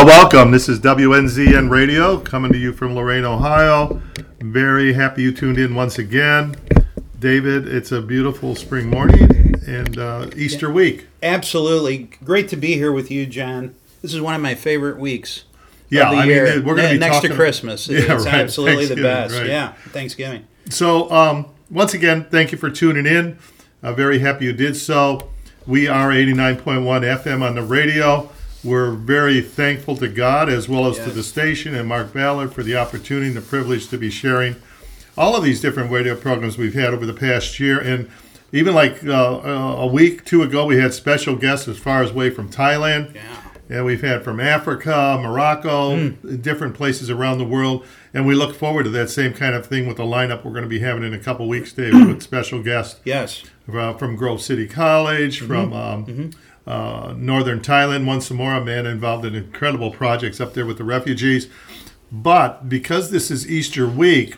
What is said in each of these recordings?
Well, welcome. This is WNZN Radio coming to you from Lorain, Ohio. Very happy you tuned in once again. David, it's a beautiful spring morning and uh, Easter week. Absolutely. Great to be here with you, John. This is one of my favorite weeks. Yeah, of the I year. mean, we're going to be next talking to Christmas. Yeah, it's right. absolutely the best. right. Yeah, Thanksgiving. So, um, once again, thank you for tuning in. Uh, very happy you did so. We are 89.1 FM on the radio. We're very thankful to God as well as to the station and Mark Ballard for the opportunity and the privilege to be sharing all of these different radio programs we've had over the past year. And even like uh, uh, a week, two ago, we had special guests as far as way from Thailand. Yeah. And we've had from Africa, Morocco, different places around the world. And we look forward to that same kind of thing with the lineup we're going to be having in a couple weeks, David, with special guests Yes. uh, from Grove City College, from um, Uh, Northern Thailand, once more, a man involved in incredible projects up there with the refugees. But because this is Easter week,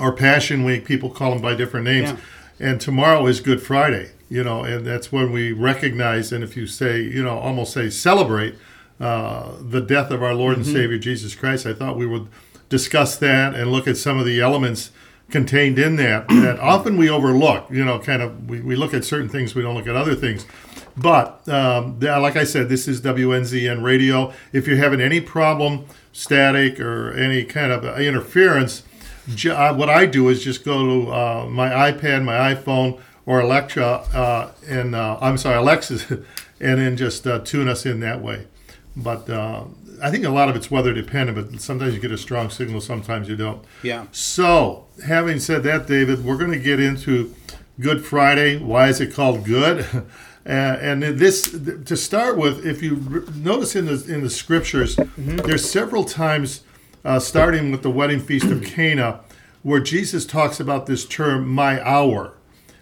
or Passion Week, people call them by different names, Yeah. and tomorrow is Good Friday, you know, and that's when we recognize, and if you say, you know, almost say celebrate uh, the death of our Lord and Savior Jesus Christ, I thought we would discuss that and look at some of the elements contained in that that often we overlook. You know, kind of we, we look at certain things, we don't look at other things. But um, like I said, this is WNZN radio. If you're having any problem, static or any kind of interference, uh, what I do is just go to uh, my iPad, my iPhone, or Alexa, uh, and uh, I'm sorry, Alexis, and then just uh, tune us in that way. But uh, I think a lot of it's weather dependent. But sometimes you get a strong signal, sometimes you don't. Yeah. So, having said that, David, we're going to get into Good Friday. Why is it called good? Uh, and this, to start with, if you notice in the in the scriptures, there's several times, uh, starting with the wedding feast of Cana, where Jesus talks about this term "my hour."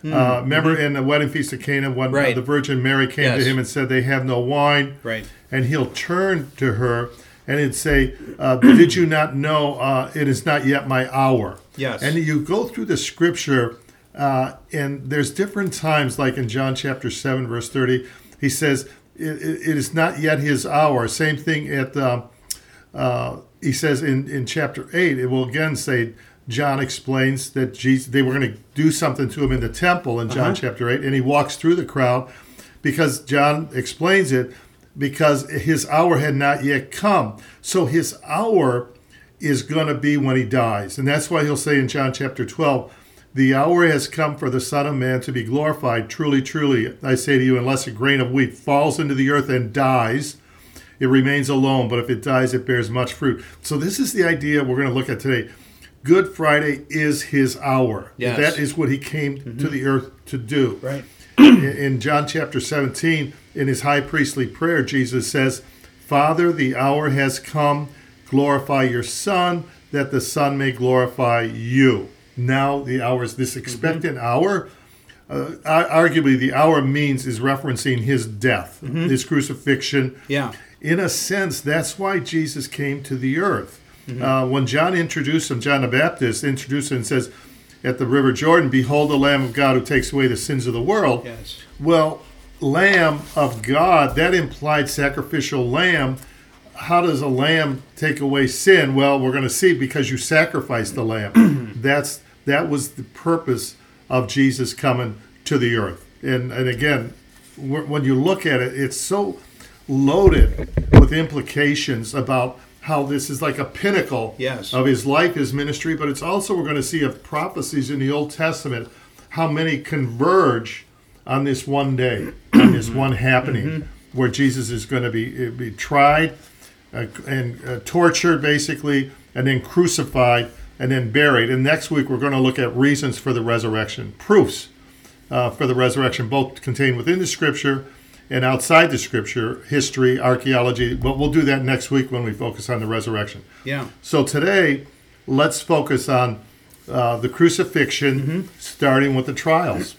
Uh, remember in the wedding feast of Cana when uh, the Virgin Mary came Yes. to him and said, "They have no wine." Right. and he'll turn to her and he'd say, uh, "Did you not know uh, it is not yet my hour?" Yes. And you go through the scripture, uh, and there's different times, like in John chapter seven, verse thirty, he says, "It, it- it is not yet his hour." Same thing at. Um, uh, he says in, in chapter 8, it will again say, John explains that Jesus, they were going to do something to him in the temple in John chapter 8, and he walks through the crowd because John explains it because his hour had not yet come. So his hour is going to be when he dies. And that's why he'll say in John chapter 12, the hour has come for the Son of Man to be glorified. Truly, truly, I say to you, unless a grain of wheat falls into the earth and dies, it remains alone, but if it dies, it bears much fruit. So this is the idea we're going to look at today. Good Friday is his hour. Yes. That is what he came mm-hmm. to the earth to do. Right. In in John chapter 17, in his high priestly prayer, Jesus says, Father, the hour has come. Glorify your Son, that the Son may glorify you. Now the hour is this expectant hour. Uh, arguably, the hour means is referencing his death, his crucifixion, Yeah. in a sense, that's why Jesus came to the earth. Uh, when John introduced him, John the Baptist introduced him and says, at the River Jordan, Behold the Lamb of God who takes away the sins of the world. Yes. Well, Lamb of God, that implied sacrificial lamb. How does a lamb take away sin? Well, we're going to see because you sacrifice the lamb. That's that was the purpose of Jesus coming to the earth. And and again, when you look at it, it's so loaded with implications about how this is like a pinnacle Yes. of his life, his ministry, but it's also we're going to see of prophecies in the Old Testament how many converge on this one day, on this one happening, where Jesus is going to be be tried uh, and uh, tortured, basically, and then crucified and then buried. And next week we're going to look at reasons for the resurrection, proofs uh, for the resurrection, both contained within the Scripture and outside the Scripture, history, archaeology. But we'll do that next week when we focus on the resurrection. Yeah. So today, let's focus on uh, the crucifixion, starting with the trials.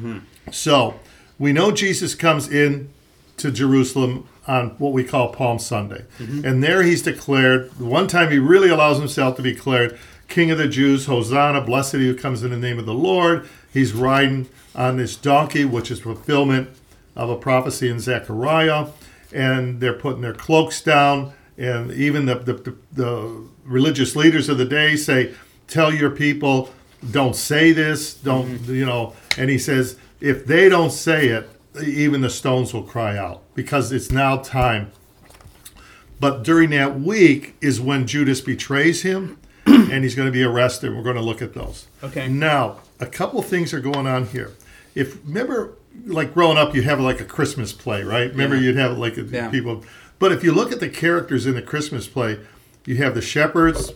so we know Jesus comes in to Jerusalem on what we call Palm Sunday, and there he's declared. The one time he really allows himself to be declared King of the Jews, Hosanna, blessed he who comes in the name of the Lord. He's riding on this donkey, which is fulfillment of a prophecy in Zechariah. and they're putting their cloaks down, and even the the, the, the religious leaders of the day say, "Tell your people, don't say this, don't mm-hmm. you know?" And he says, if they don't say it, even the stones will cry out because it's now time. But during that week is when Judas betrays him and he's going to be arrested. We're going to look at those. Okay. Now, a couple things are going on here. If remember, like growing up, you have like a Christmas play, right? Remember, Yeah. you'd have like a, Yeah. people. But if you look at the characters in the Christmas play, you have the shepherds,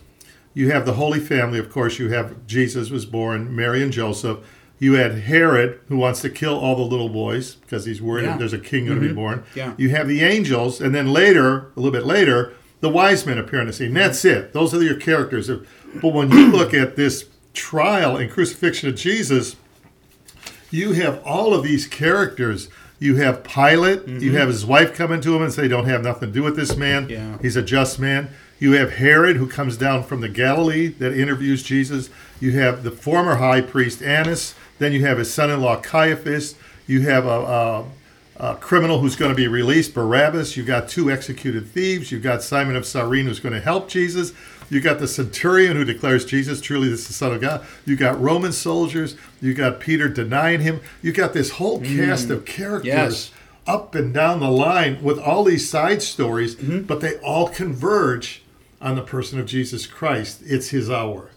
you have the Holy Family. Of course, you have Jesus was born, Mary and Joseph. You had Herod, who wants to kill all the little boys because he's worried Yeah. Mm-hmm. there's a king going to be born. Yeah. You have the angels, and then later, a little bit later, the wise men appear on the scene. That's it. Those are your characters. But when you look at this trial and crucifixion of Jesus, you have all of these characters. You have Pilate. You mm-hmm. have his wife coming to him and say, "Don't have nothing to do with this man. Yeah. He's a just man." You have Herod, who comes down from the Galilee that interviews Jesus. You have the former high priest Annas. Then you have his son-in-law Caiaphas. You have a, a, a criminal who's going to be released, Barabbas. You've got two executed thieves. You've got Simon of Cyrene, who's going to help Jesus. You've got the centurion who declares Jesus truly this is the Son of God. You've got Roman soldiers. You've got Peter denying him. You've got this whole cast of characters Yes. up and down the line with all these side stories, Mm-hmm. but they all converge on the person of Jesus Christ. It's His hour,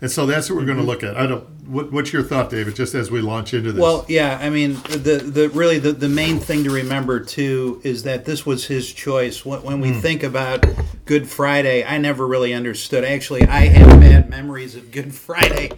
and so that's what we're going to look at. I don't. What, what's your thought, David? Just as we launch into this. Well, yeah, I mean, the the really the, the main thing to remember too is that this was his choice. When, when we think about Good Friday, I never really understood. Actually, I have bad memories of Good Friday.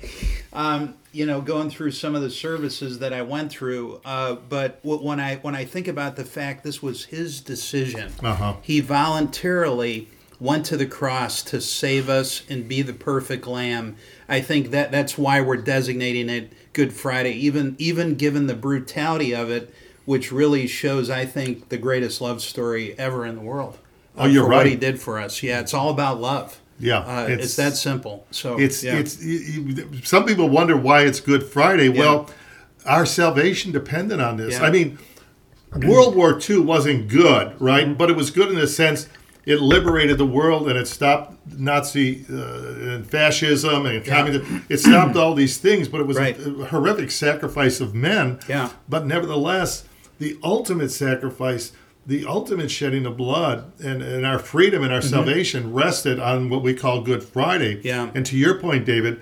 Um, you know, going through some of the services that I went through, uh, but when I when I think about the fact this was his decision, Uh-huh. he voluntarily went to the cross to save us and be the perfect lamb. I think that that's why we're designating it Good Friday, even even given the brutality of it, which really shows, I think, the greatest love story ever in the world. Oh, you're for What he did for us. Yeah, it's all about love. Yeah, uh, it's- it's, that simple. So it's yeah. it's you, you- some people wonder why it's Good Friday. Well, our salvation depended on this. Yeah. I mean, World War II wasn't good, right? Mm-hmm. But it was good in the sense it liberated the world and it stopped Nazi uh, and fascism and communism. It stopped all these things, but it was Right. a horrific sacrifice of men. Yeah. But nevertheless, the ultimate sacrifice, the ultimate shedding of blood, and, and our freedom and our salvation rested on what we call Good Friday. Mm-hmm. Yeah. And to your point, David,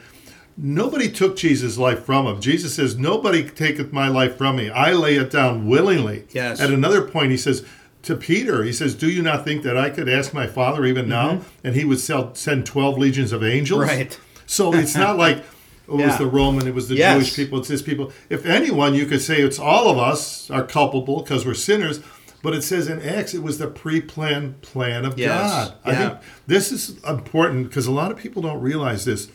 nobody took Jesus' life from him. Jesus says, Nobody taketh my life from me. I lay it down willingly. Yes. At another point, he says, to Peter, he says, Do you not think that I could ask my Father even now? And he would sell, send 12 legions of angels? Mm-hmm. Right. So it's not like it was Yeah. the Roman, it was the Yes. Jewish people, it's this people. If anyone, you could say it's all of us are culpable because we're sinners. But it says in Acts, it was the pre-planned plan of Yes. God. I think this is important because a lot of people don't realize this.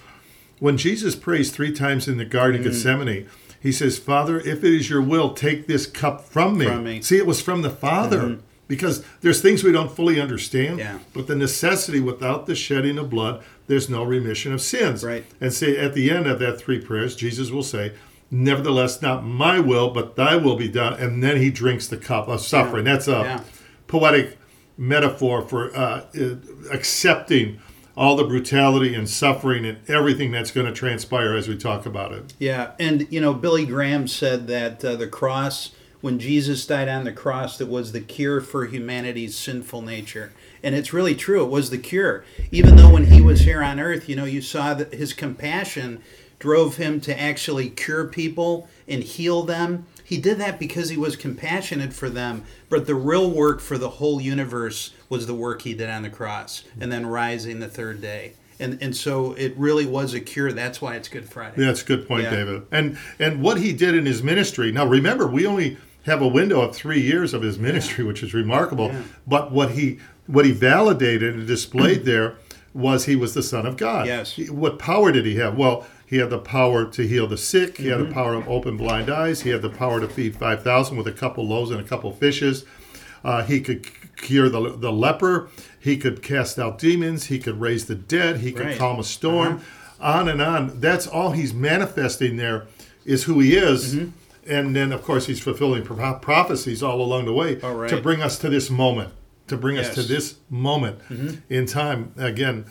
When Jesus prays three times in the Garden Mm. of Gethsemane, he says, Father, if it is your will, take this cup from me. From me. Mm-hmm. See, it was from the Father. Because there's things we don't fully understand, Yeah. but the necessity without the shedding of blood, there's no remission of sins. Right. And say at the end of that three prayers, Jesus will say, Nevertheless, not my will, but thy will be done. And then he drinks the cup of suffering. That's a Yeah. poetic metaphor for uh, uh, accepting all the brutality and suffering and everything that's going to transpire as we talk about it. Yeah, and you know, Billy Graham said that uh, the cross, when Jesus died on the cross, that was the cure for humanity's sinful nature, and it's really true. It was the cure. Even though when he was here on earth, you know, you saw that his compassion drove him to actually cure people and heal them. He did that because he was compassionate for them, but the real work for the whole universe was the work he did on the cross and then rising the third day. And, and so it really was a cure. That's why it's Good Friday. Yeah, that's a good point, Yeah. David. And and what he did in his ministry. Now, remember, we only have a window of three years of his ministry, which is remarkable. Yeah. But what he what he validated and displayed there was he was the Son of God. Yes. He- what power did he have? Well, he had the power to heal the sick. He Mm-hmm. had the power of open blind eyes. He had the power to feed five thousand with a couple loaves and a couple fishes. Uh, he could cure the, the leper. He could cast out demons. He could raise the dead. He could Right. calm a storm. On and on. That's all he's manifesting there is who he is. And then of course he's fulfilling pro- prophecies all along the way right. to bring us to this moment, to bring us to Yes. Mm-hmm. this moment in time again.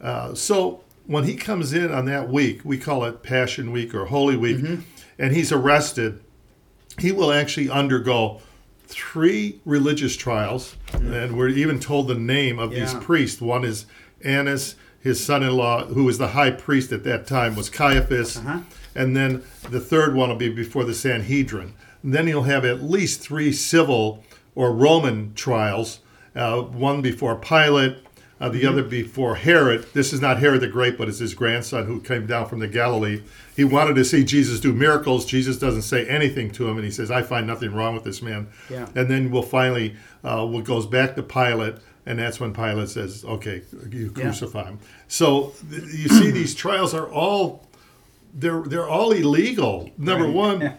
Uh, so when he comes in on that week, we call it Passion Week or Holy Week, Mm-hmm. and he's arrested, he will actually undergo three religious trials, and we're even told the name of these Mm. Priests. One is Annas, his son-in-law, who was the high priest at that time, was Caiaphas, Uh-huh. And then the third one will be before the Sanhedrin. And then he'll have at least three civil or Roman trials, uh, one before Pilate, uh, the other before Herod. This is not Herod the Great, but it's his grandson who came down from the Galilee. He wanted to see Jesus do miracles. Jesus doesn't say anything to him, and he says, "I find nothing wrong with this man." Yeah. And then we'll finally, uh, what goes back to Pilate, and that's when Pilate says, "Okay, you Yeah. crucify him." So th- you see, these trials are all they're they're all illegal. Number Right. one,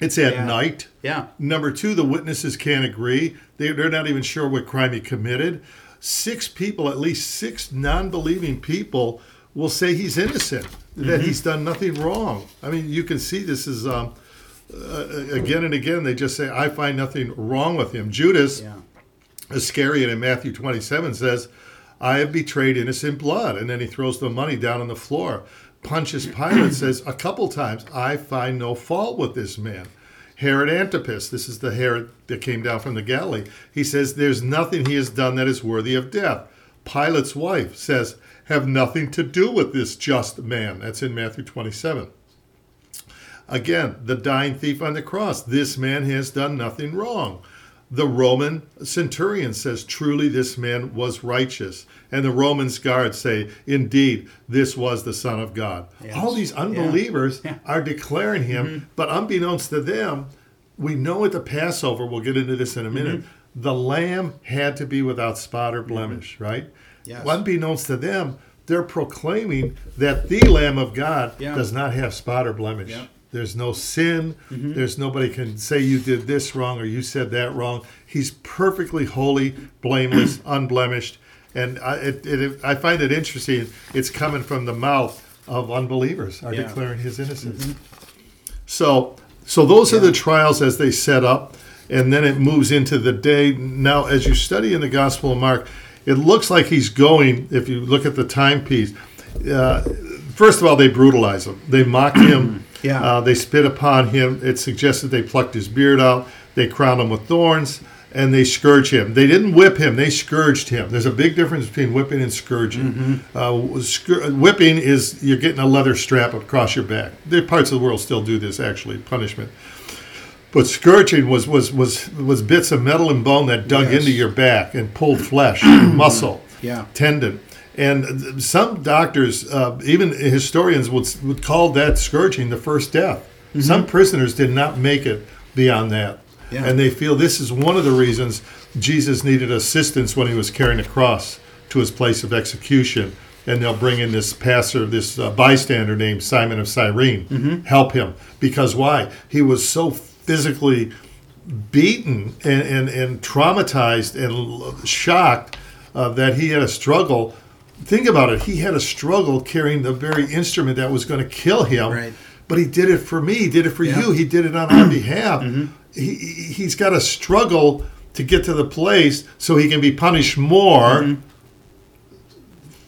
it's at Yeah. night. Yeah. Number two, the witnesses can't agree. They, they're not even sure what crime he committed. Six people, at least six non believing people, will say he's innocent, Mm-hmm. that he's done nothing wrong. I mean, you can see this is um, uh, again and again, they just say, I find nothing wrong with him. Judas Yeah. Iscariot in Matthew 27 says, I have betrayed innocent blood. And then he throws the money down on the floor. Pontius Pilate says a couple times, I find no fault with this man. Herod Antipas, this is the Herod that came down from the Galilee, he says, There's nothing he has done that is worthy of death. Pilate's wife says, Have nothing to do with this just man. That's in Matthew 27. Again, the dying thief on the cross. This man has done nothing wrong. The Roman centurion says, Truly, this man was righteous. And the Romans guards say, Indeed, this was the Son of God. Yes. All these unbelievers Yeah. are declaring him, mm-hmm. but unbeknownst to them, we know at the Passover, we'll get into this in a minute, mm-hmm. the lamb had to be without spot or mm-hmm. blemish, right? Yes. Unbeknownst to them, they're proclaiming that the Lamb of God Yeah. does not have spot or blemish. Yeah. There's no sin. There's nobody can say you did this wrong or you said that wrong. He's perfectly holy, blameless, unblemished, and I, it, it, I find it interesting. It's coming from the mouth of unbelievers are Yeah. declaring his innocence. So, so those are the trials as they set up, and then it moves into the day. Now, as you study in the Gospel of Mark, it looks like he's going. If you look at the timepiece, uh, first of all, they brutalize him. They mock him. Yeah. Uh, they spit upon him. It suggests that they plucked his beard out. They crowned him with thorns, and they scourge him. They didn't whip him. They scourged him. There's a big difference between whipping and scourging. Uh, scour- whipping is you're getting a leather strap across your back. There are parts of the world still do this actually, punishment. But scourging was was was was bits of metal and bone that dug Yes. into your back and pulled flesh, muscle, Yeah. tendon. And some doctors, uh, even historians, would would call that scourging the first death. Some prisoners did not make it beyond that, Yeah. and they feel this is one of the reasons Jesus needed assistance when he was carrying a cross to his place of execution. And they'll bring in this passer, this uh, bystander named Simon of Cyrene, help him because why? He was so physically beaten and, and, and traumatized and shocked uh, that he had a struggle. Think about it. He had a struggle carrying the very instrument that was going to kill him. Right. But he did it for me. He did it for Yeah. you. He did it on our behalf. He, he- he's got to struggle to get to the place so he can be punished more mm-hmm.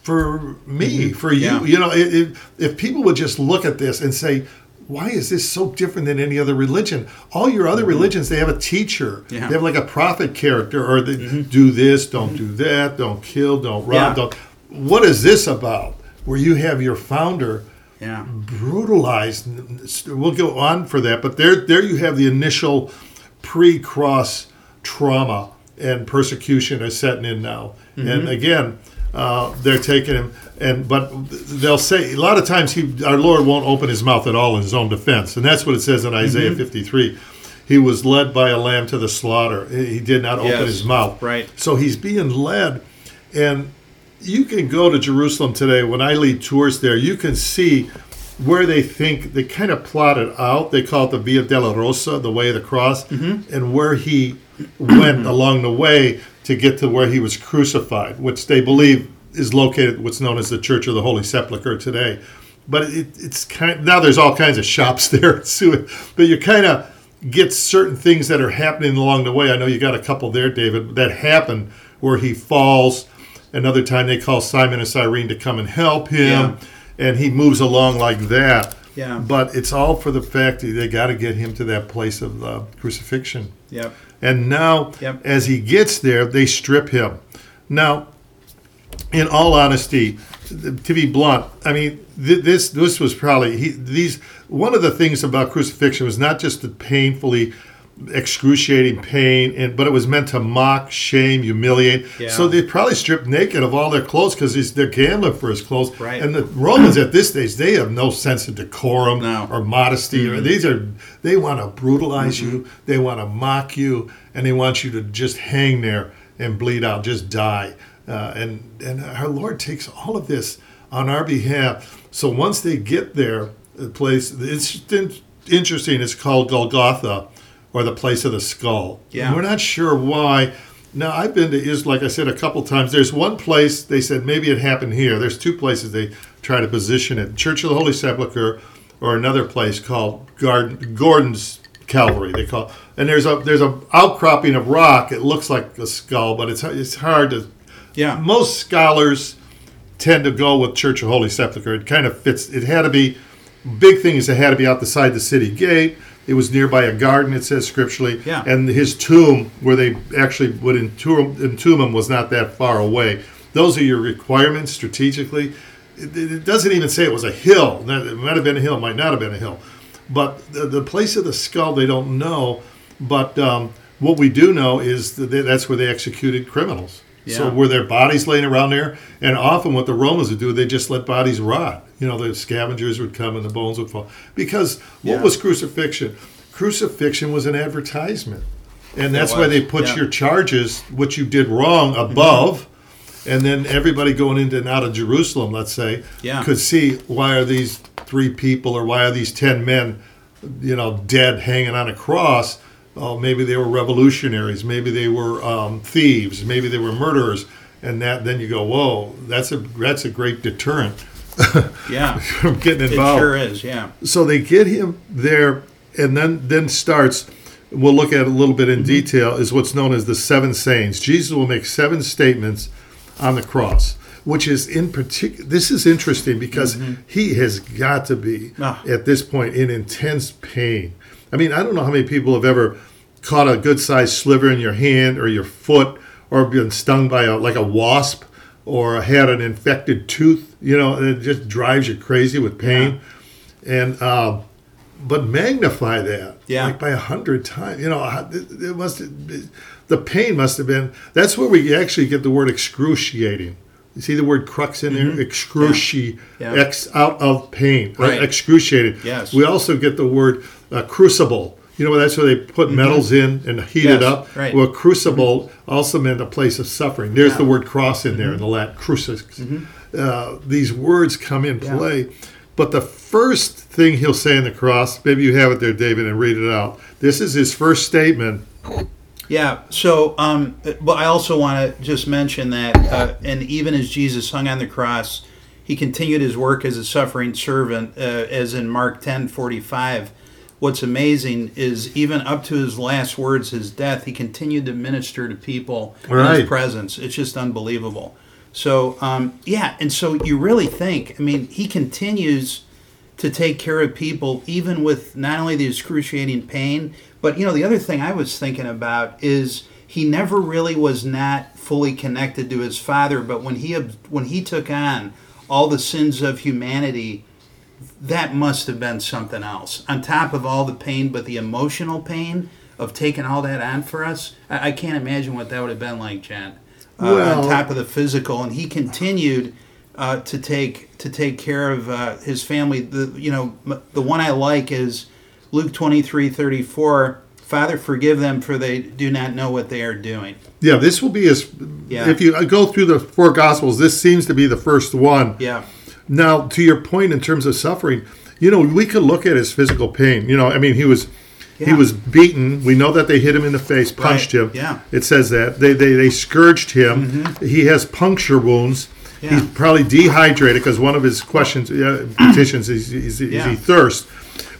for me, mm-hmm. for you. Yeah. You know, it, it, if people would just look at this and say, why is this so different than any other religion? All your other religions, they have a teacher. Yeah. They have like a prophet character, or they do this, don't do that, don't kill, don't rob, don't. What is this about? Where you have your founder Yeah. brutalized. We'll go on for that, but there, there you have the initial pre-cross trauma and persecution is setting in now. And again, uh, they're taking him, and but they'll say a lot of times he, our Lord won't open his mouth at all in his own defense, and that's what it says in Isaiah 53. He was led by a lamb to the slaughter. He did not open Yes, his mouth. right. So he's being led, and you can go to Jerusalem today. When I lead tours there, you can see where they think they kind of plotted out. They call it the Via Dolorosa, the way of the cross, mm-hmm. and where he went along the way to get to where he was crucified, which they believe is located what's known as the Church of the Holy Sepulchre today. but it, it's kind now there's all kinds of shops there too. But you kind of get certain things that are happening along the way. I know you got a couple there, David, that happen where he falls. Another time they call Simon and Cyrene to come and help him, and he moves along like that. Yeah. But it's all for the fact that they got to get him to that place of uh, crucifixion. Yep. And now, Yep. as he gets there, they strip him. Now, in all honesty, to be blunt, I mean, th- this this was probably he, these. One of the things about crucifixion was not just the painfully excruciating pain, and but it was meant to mock, shame, humiliate. Yeah. So they probably stripped naked of all their clothes because they're gambling for his clothes. Right. And the Romans at this stage, they have no sense of decorum No. or modesty. Or these are they want to brutalize you, they want to mock you, and they want you to just hang there and bleed out, just die. Uh, and and our Lord takes all of this on our behalf. So once they get there, the place it's interesting. It's called Golgotha, or the place of the skull. Yeah. And we're not sure why. Now I've been to Israel, like I said, a couple times. There's one place they said maybe it happened here. There's two places they try to position it: Church of the Holy Sepulchre, or another place called Garden, Gordon's Calvary. They call, and there's a there's a outcropping of rock. It looks like a skull, but it's it's hard to. Yeah. Most scholars tend to go with Church of Holy Sepulchre. It kind of fits. It had to be. Big thing is it had to be out the side the city gate. It was nearby a garden. It says scripturally. Yeah. And his tomb, where they actually would entomb, entomb him, was not that far away. Those are your requirements strategically. It, it doesn't even say it was a hill. It might have been a hill. Might not have been a hill. But the, the place of the skull, they don't know. But um, what we do know is that they, that's where they executed criminals. So were there bodies laying around there? And often what the Romans would do, they just let bodies rot. You know, the scavengers would come and the bones would fall. Because what Yeah. was crucifixion? Crucifixion was an advertisement. And that's why they put yeah. your charges, what you did wrong, above. And then everybody going into and out of Jerusalem, let's say, Yeah. could see why are these three people or why are these 10 men, you know, dead hanging on a cross? Oh, maybe they were revolutionaries. Maybe they were um, thieves. Maybe they were murderers. And that then you go, whoa, that's a that's a great deterrent Yeah. from getting It sure is. Yeah. So they get him there, and then then starts. We'll look at it a little bit in Mm-hmm. detail. Is what's known as the seven sayings. Jesus will make seven statements on the cross, which is in particular. This is interesting because he has got to be Mm-hmm. Ah. at this point in intense pain. I mean, I don't know how many people have ever caught a good sized sliver in your hand or your foot, or been stung by a like a wasp, or had an infected tooth. You know, it just drives you crazy with pain and uh, but magnify that Yeah. like by a hundred times you know it, it must the pain must have been that's where we actually get the word excruciating you see the word crux in there excruciate Mm-hmm. Yeah. Yeah. x out of pain uh, Right. excruciated Yes. we also get the word uh, crucible you know that's where they put metals in and heat it Mm-hmm. Up right. well crucible also meant a place of suffering there's Yeah. the word cross in there in the latin crucis uh, these words come in Yeah. play. But the first thing he'll say in the cross, maybe you have it there, David, and read it out. This is his first statement. Yeah. So, um, but I also want to just mention that, uh, and even as Jesus hung on the cross, he continued his work as a suffering servant, uh, as in Mark ten forty five. What's amazing is even up to his last words, his death, he continued to minister to people in his presence. It's just unbelievable. So, um, yeah, and so you really think, I mean, he continues to take care of people even with not only the excruciating pain but you know the other thing i was thinking about is he never really was not fully connected to his father but when he when he took on all the sins of humanity that must have been something else on top of all the pain but the emotional pain of taking all that on for us i, I can't imagine what that would have been like jen uh, Well- on top of the physical and he continued uh, to take to take care of uh, his family. The you know m- the one I like is Luke twenty three thirty four. Father, forgive them, for they do not know what they are doing. Yeah, this will be his. Yeah. If you go through the four Gospels, this seems to be the first one. Yeah, Now, to your point in terms of suffering, you know, we could look at his physical pain. You know, I mean, he was. He was beaten. We know that they hit him in the face, punched Right. him. Yeah. It says that they they, they scourged him. He has puncture wounds. Yeah. He's probably dehydrated because one of his questions, uh, petitions, is, is, is Yeah. he thirst.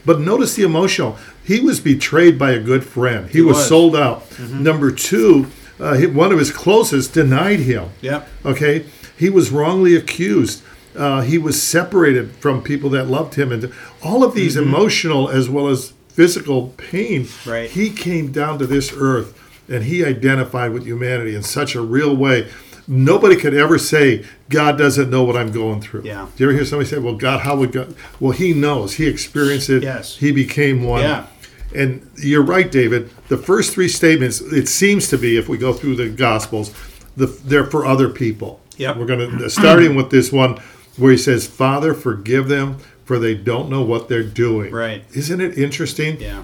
But notice the emotional. He was betrayed by a good friend. He, was, was. sold out. Number two, uh, he- one of his closest denied him. Yep. Okay, he was wrongly accused. Uh, he was separated from people that loved him, and all of these emotional as well as physical pain. Right. He came down to this earth, and he identified with humanity in such a real way. Nobody could ever say God doesn't know what I'm going through. Yeah. Do you ever hear somebody say, "Well, God, how would God?" Well, He knows. He experienced it. Yes. He became one. Yeah. And you're right, David. The first three statements, it seems to be, if we go through the Gospels, the, they're for other people. Yeah. We're going to starting with this one where he says, "Father, forgive them, for they don't know what they're doing." Right. Isn't it interesting? Yeah.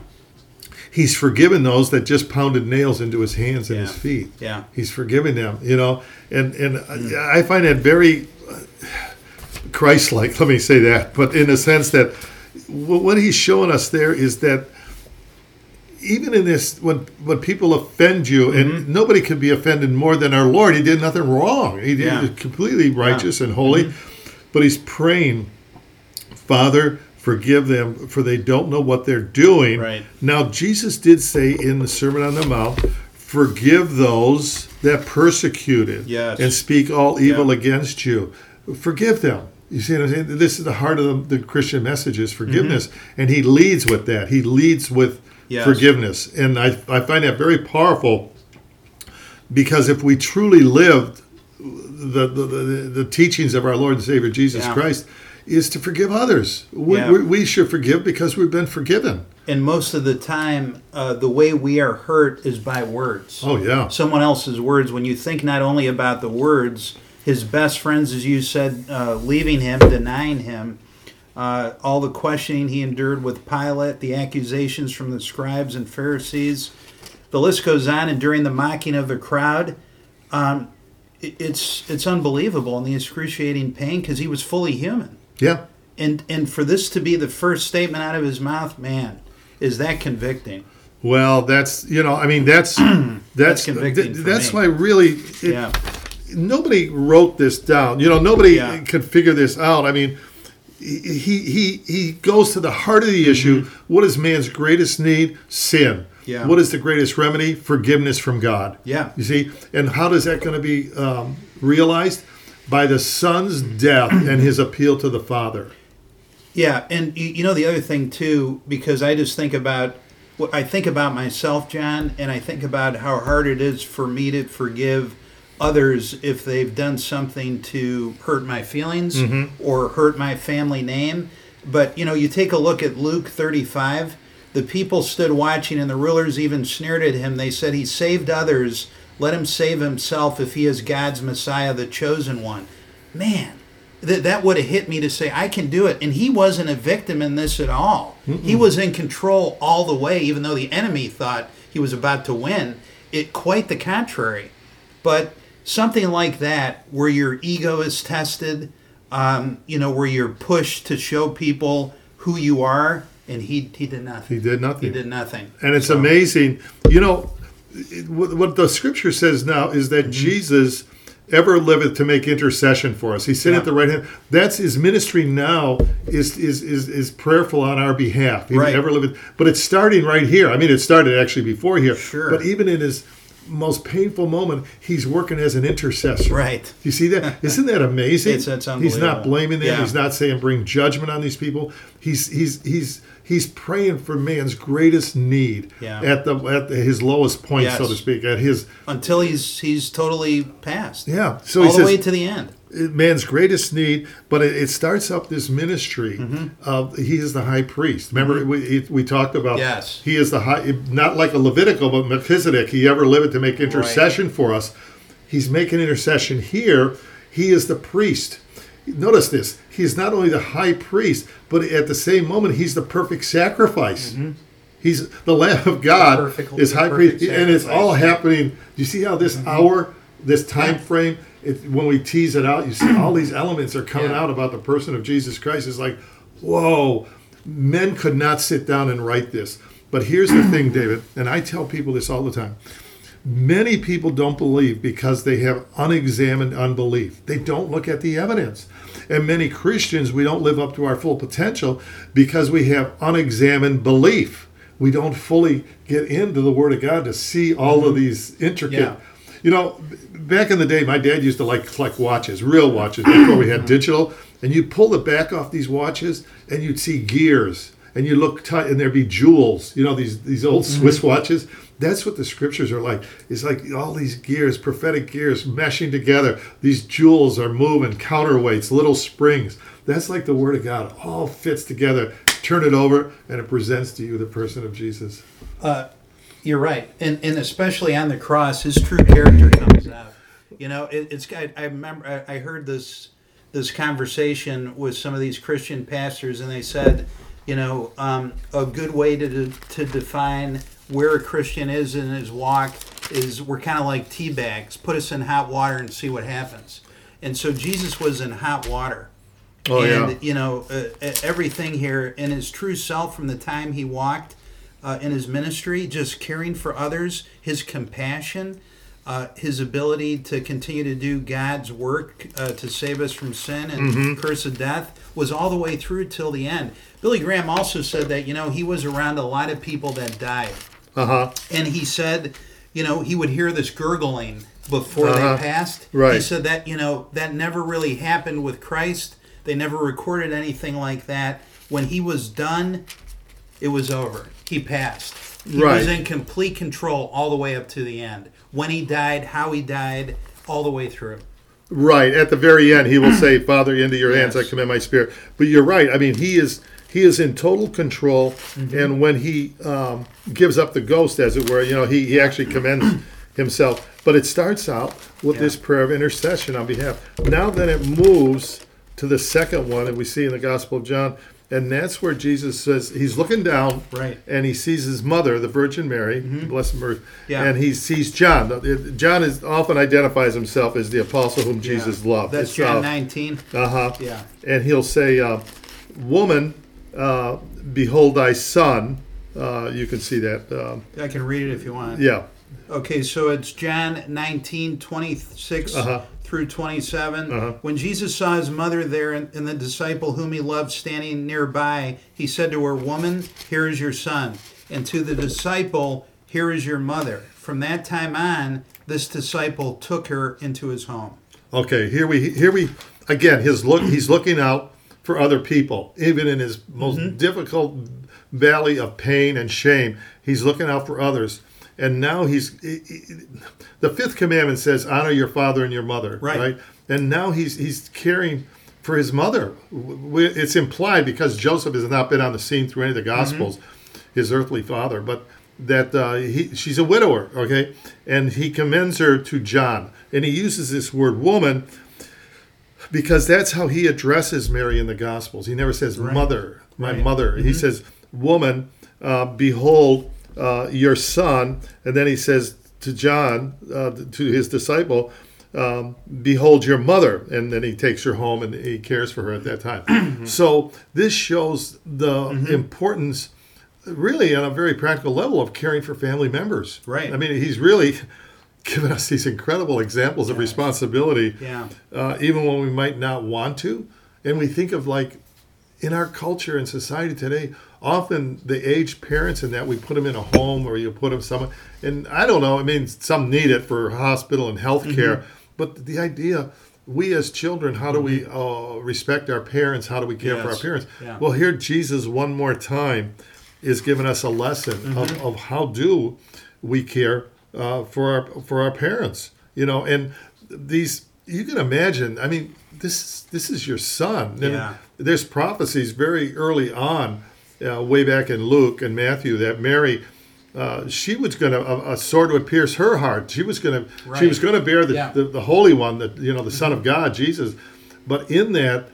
He's forgiven those that just pounded nails into his hands and his feet. Yeah. He's forgiven them, you know, and and I find that very uh, Christ-like. Let me say that, but in the sense that what he's showing us there is that even in this, when when people offend you, Mm-hmm. and nobody could be offended more than our Lord. He did nothing wrong. He did Yeah. was completely righteous and holy, but he's praying, Father. Forgive them, for they don't know what they're doing. Right. Now, Jesus did say in the Sermon on the Mount, forgive those that persecuted Yes. and speak all evil against you. Forgive them. You see what I'm saying? This is the heart of the, the Christian message is forgiveness. And he leads with that. He leads with Mm-hmm. Yes. forgiveness. And I, I find that very powerful because if we truly lived the, the, the, teachings of our Lord and Savior Jesus Yeah. Christ, is to forgive others. We, Yeah. we, we should forgive because we've been forgiven. And most of the time, uh, the way we are hurt is by words. Oh, yeah. Someone else's words. When you think not only about the words, his best friends, as you said, uh, leaving him, denying him, uh, all the questioning he endured with Pilate, the accusations from the scribes and Pharisees. The list goes on, and during the mocking of the crowd, um, it's it's unbelievable and the excruciating pain because he was fully human. Yeah. And and for this to be the first statement out of his mouth, man, is that convicting? Well, that's you know, I mean, that's that's convicting th- that's me. why really it, Yeah. nobody wrote this down. You know, nobody Yeah. could figure this out. I mean, he he he goes to the heart of the issue. Mm-hmm. What is man's greatest need? Sin. Mm-hmm. Yeah. What is the greatest remedy? Forgiveness from God. Yeah. You see, and how does that going to be um, realized? By the son's death and his appeal to the father. Yeah, and you, you know the other thing too, because I just think about what I think about myself, John, and I think about how hard it is for me to forgive others if they've done something to hurt my feelings or hurt my family name. But you know, you take a look at Luke 35. The people stood watching, and the rulers even sneered at him. They said, "He saved others. Let him save himself if he is God's Messiah, the chosen one." Man, that that would have hit me to say I can do it. And he wasn't a victim in this at all. He was in control all the way, even though the enemy thought he was about to win. It quite the contrary. But something like that, where your ego is tested, um, you know, where you're pushed to show people who you are, and he he did nothing. He did nothing. He did nothing. And it's So- amazing. You know, what the scripture says now is Mm-hmm. that Jesus ever liveth to make intercession for us. He's sitting Yeah. at the right hand. That's his ministry now is is is, is prayerful on our behalf. He Right. ever liveth. But it's starting right here. I mean, it started actually before here. Sure. But even in his most painful moment, he's working as an intercessor. Right. You see that? Isn't that amazing? It's- it's He's not blaming them. Yeah. He's not saying bring judgment on these people. He's he's he's he's praying for man's greatest need Yeah. at the at the, his lowest point, so to speak. At his until he's he's totally passed. yeah. So all he the says way to the end. man's greatest need, but it, it starts up this ministry Mm-hmm. of he is the high priest. Remember we it- we talked about Yes. he is the high not like a Levitical but Melchizedek. He ever lived to make intercession for us. He's making intercession here. He is the priest. Notice this. He is not only the high priest, but at the same moment he's the perfect sacrifice. He's the Lamb of God Mm-hmm. perfect- is high priest, and it's all happening. Do you see how this Mm-hmm. hour, this time frame, it, when we tease it out, you see all these elements are coming Yeah. out about the person of Jesus Christ. It's like, whoa, men could not sit down and write this. But here's the thing, David, and I tell people this all the time. Many people don't believe because they have unexamined unbelief. They don't look at the evidence. And many Christians, we don't live up to our full potential because we have unexamined belief. We don't fully get into the Word of God to see all of mm-hmm. these intricate. Yeah. You know, back in the day, my dad used to like collect watches, real watches, before we had mm-hmm. digital. And you'd pull the back off these watches, and you'd see gears, and you look tight, and there'd be jewels. You know, these these old mm-hmm. Swiss watches. That's what the scriptures are like. It's like all these gears, prophetic gears, meshing together. These jewels are moving, counterweights, little springs. That's like the Word of God. All fits together. Turn it over, and it presents to you the person of Jesus. Uh, you're right, and and especially on the cross, his true character comes out. You know, it, it's. I, I remember I, heard this this conversation with some of these Christian pastors, and they said, you know, um, a good way to to define where a Christian is in his walk is we're kind of like tea bags. Put us in hot water and see what happens. And so Jesus was in hot water Oh and yeah. you know uh, everything here in his true self from the time he walked uh, in his ministry just caring for others his compassion uh, his ability to continue to do god's work uh, to save us from sin and Mm-hmm. curse of death was all the way through till the end billy graham also said that you know he was around a lot of people that died Uh huh. and he said, you know, he would hear this gurgling before Uh-huh. they passed. Right. He said that, you know, that never really happened with Christ. They never recorded anything like that. When he was done, it was over. He passed. He was in complete control all the way up to the end. When he died, how he died, all the way through. Right at the very end, he will say, "Father, into your hands I Yes. commend my spirit." But you're right. I mean, he is he is in total control, and when he um, gives up the ghost, as it were, you know, he, he actually commends himself. But it starts out with Yeah. this prayer of intercession on behalf. Now then, it moves to the second one that we see in the Gospel of John, and that's where Jesus says he's looking down, Right. and he sees his mother, the Virgin Mary, blessed Mary, Yeah. and he sees John. John is often identifies himself as the apostle whom Jesus loved. That's It's, John uh, 19. uh-huh. Yeah. And he'll say, uh, "Woman, uh, behold thy son." Uh, you can see that. Um, I can read it if you want. yeah. Okay, so it's John 19, 26 Uh-huh. through 27. Uh-huh. When Jesus saw his mother there and, and the disciple whom he loved standing nearby, he said to her, Woman, here is your son. And to the disciple, Here is your mother. From that time on, this disciple took her into his home. Okay. Here we here we again. His look. He's looking out for other people, even in his most Mm-hmm. difficult valley of pain and shame. He's looking out for others. And now he's he- he- the fifth commandment says, "Honor your father and your mother." Right. And now he's he's caring for his mother. It's implied because Joseph has not been on the scene through any of the Gospels, his earthly father, but that uh, he she's a widower. Okay, and he commends her to John, and he uses this word "woman." Because that's how he addresses Mary in the Gospels. He never says "mother," my Right. mother. He says, "Woman, uh, behold uh, your son," and then he says to John, uh, to his disciple, um, "Behold your mother," and then he takes her home and he cares for her at that time. so this shows the importance, really, on a very practical level, of caring for family members. Right. I mean, he's really given us these incredible examples of responsibility Yeah. uh, even when we might not want to. And we think of like in our culture and society today, often the aged parents and that we put them in a home or you put them somewhere. And I don't know, I mean, some need it for hospital and health care, but the idea. We as children, how do we uh, respect our parents? How do we care for our parents? Yeah. Well, here Jesus one more time is giving us a lesson of, of how do we care uh, for our for our parents. You know, and these you can imagine. I mean, this this is your son. And Yeah. There's prophecies very early on, uh, way back in Luke and Matthew, that Mary. Uh, she was going to a, a sword would pierce her heart. She was going to she was going to bear the, Yeah. the the Holy One, the you know the Son of God, Jesus. But in that,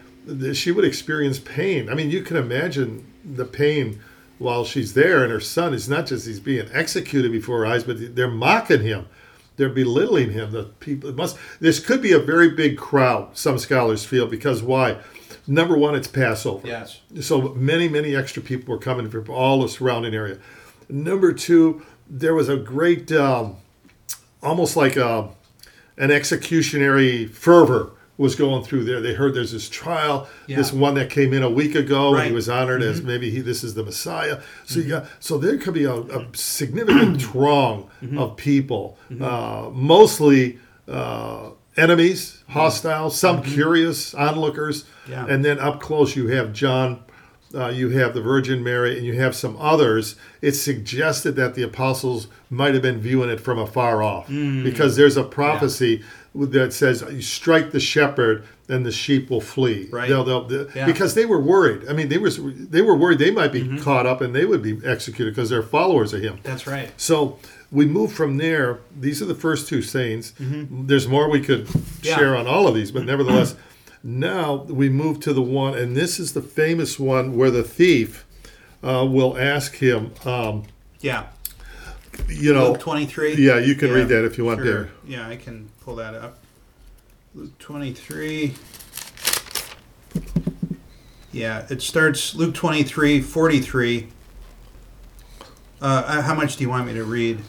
she would experience pain. I mean, you can imagine the pain while she's there, and her son is not just he's being executed before her eyes, but they're mocking him, they're belittling him. The people must. This could be a very big crowd. Some scholars feel because why? Number one, it's Passover. Yes. So many, many extra people were coming from all the surrounding area. Number two, there was a great um, almost like a, an executionary fervor was going through there. They heard there's this trial, Yeah. this one that came in a week ago, and Right. Mm-hmm. he was honored as maybe he this is the Messiah. So you got so there could be a, a significant throng Mm-hmm. of people, uh, mostly uh, enemies, hostile, some curious onlookers, Mm-hmm. Yeah. and then up close you have John. Uh, you have the Virgin Mary, and you have some others. It's suggested that the apostles might have been viewing it from afar off, Mm. because there's a prophecy that says, "You strike the shepherd, and the sheep will flee." Right. They'll, they'll, they- Yeah. Because they were worried. I mean, they were they were worried they might be caught up and they would be executed because they're followers of him. That's right. So we move from there. These are the first two sayings. There's more we could Mm-hmm. Yeah. share on all of these, but nevertheless, now we move to the one, and this is the famous one where the thief uh, will ask him, um, Yeah. You know, Luke 23. yeah, you can read that if you want sure. there. Yeah, I can pull that up. Luke 23. Yeah, it starts Luke 23, 43. Uh, how much do you want me to read?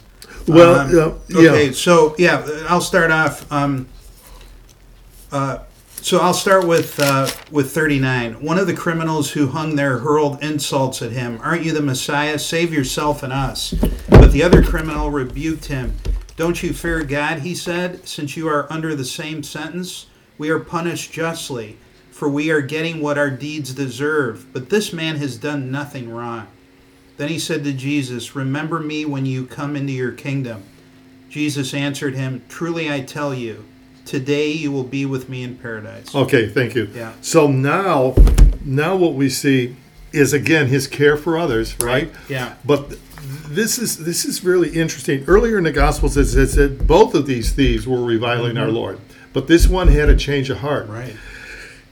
Well, Um, uh, yeah. Okay, so yeah, I'll start off. Um, uh, so I'll start with uh, with 39. One of the criminals who hung there hurled insults at him. Aren't you the Messiah? Save yourself and us. The other criminal rebuked him. Don't you fear God, he said, since you are under the same sentence? We are punished justly, for we are getting what our deeds deserve. But this man has done nothing wrong. Then he said to Jesus, Remember me when you come into your kingdom. Jesus answered him, Truly I tell you, today you will be with me in paradise. Okay, thank you. Yeah. So now, now what we see is again his care for others, right? Yeah. But this is this is really interesting. Earlier in the Gospels, it says that both of these thieves were reviling our Lord, but this one had a change of heart, Mm-hmm. Right.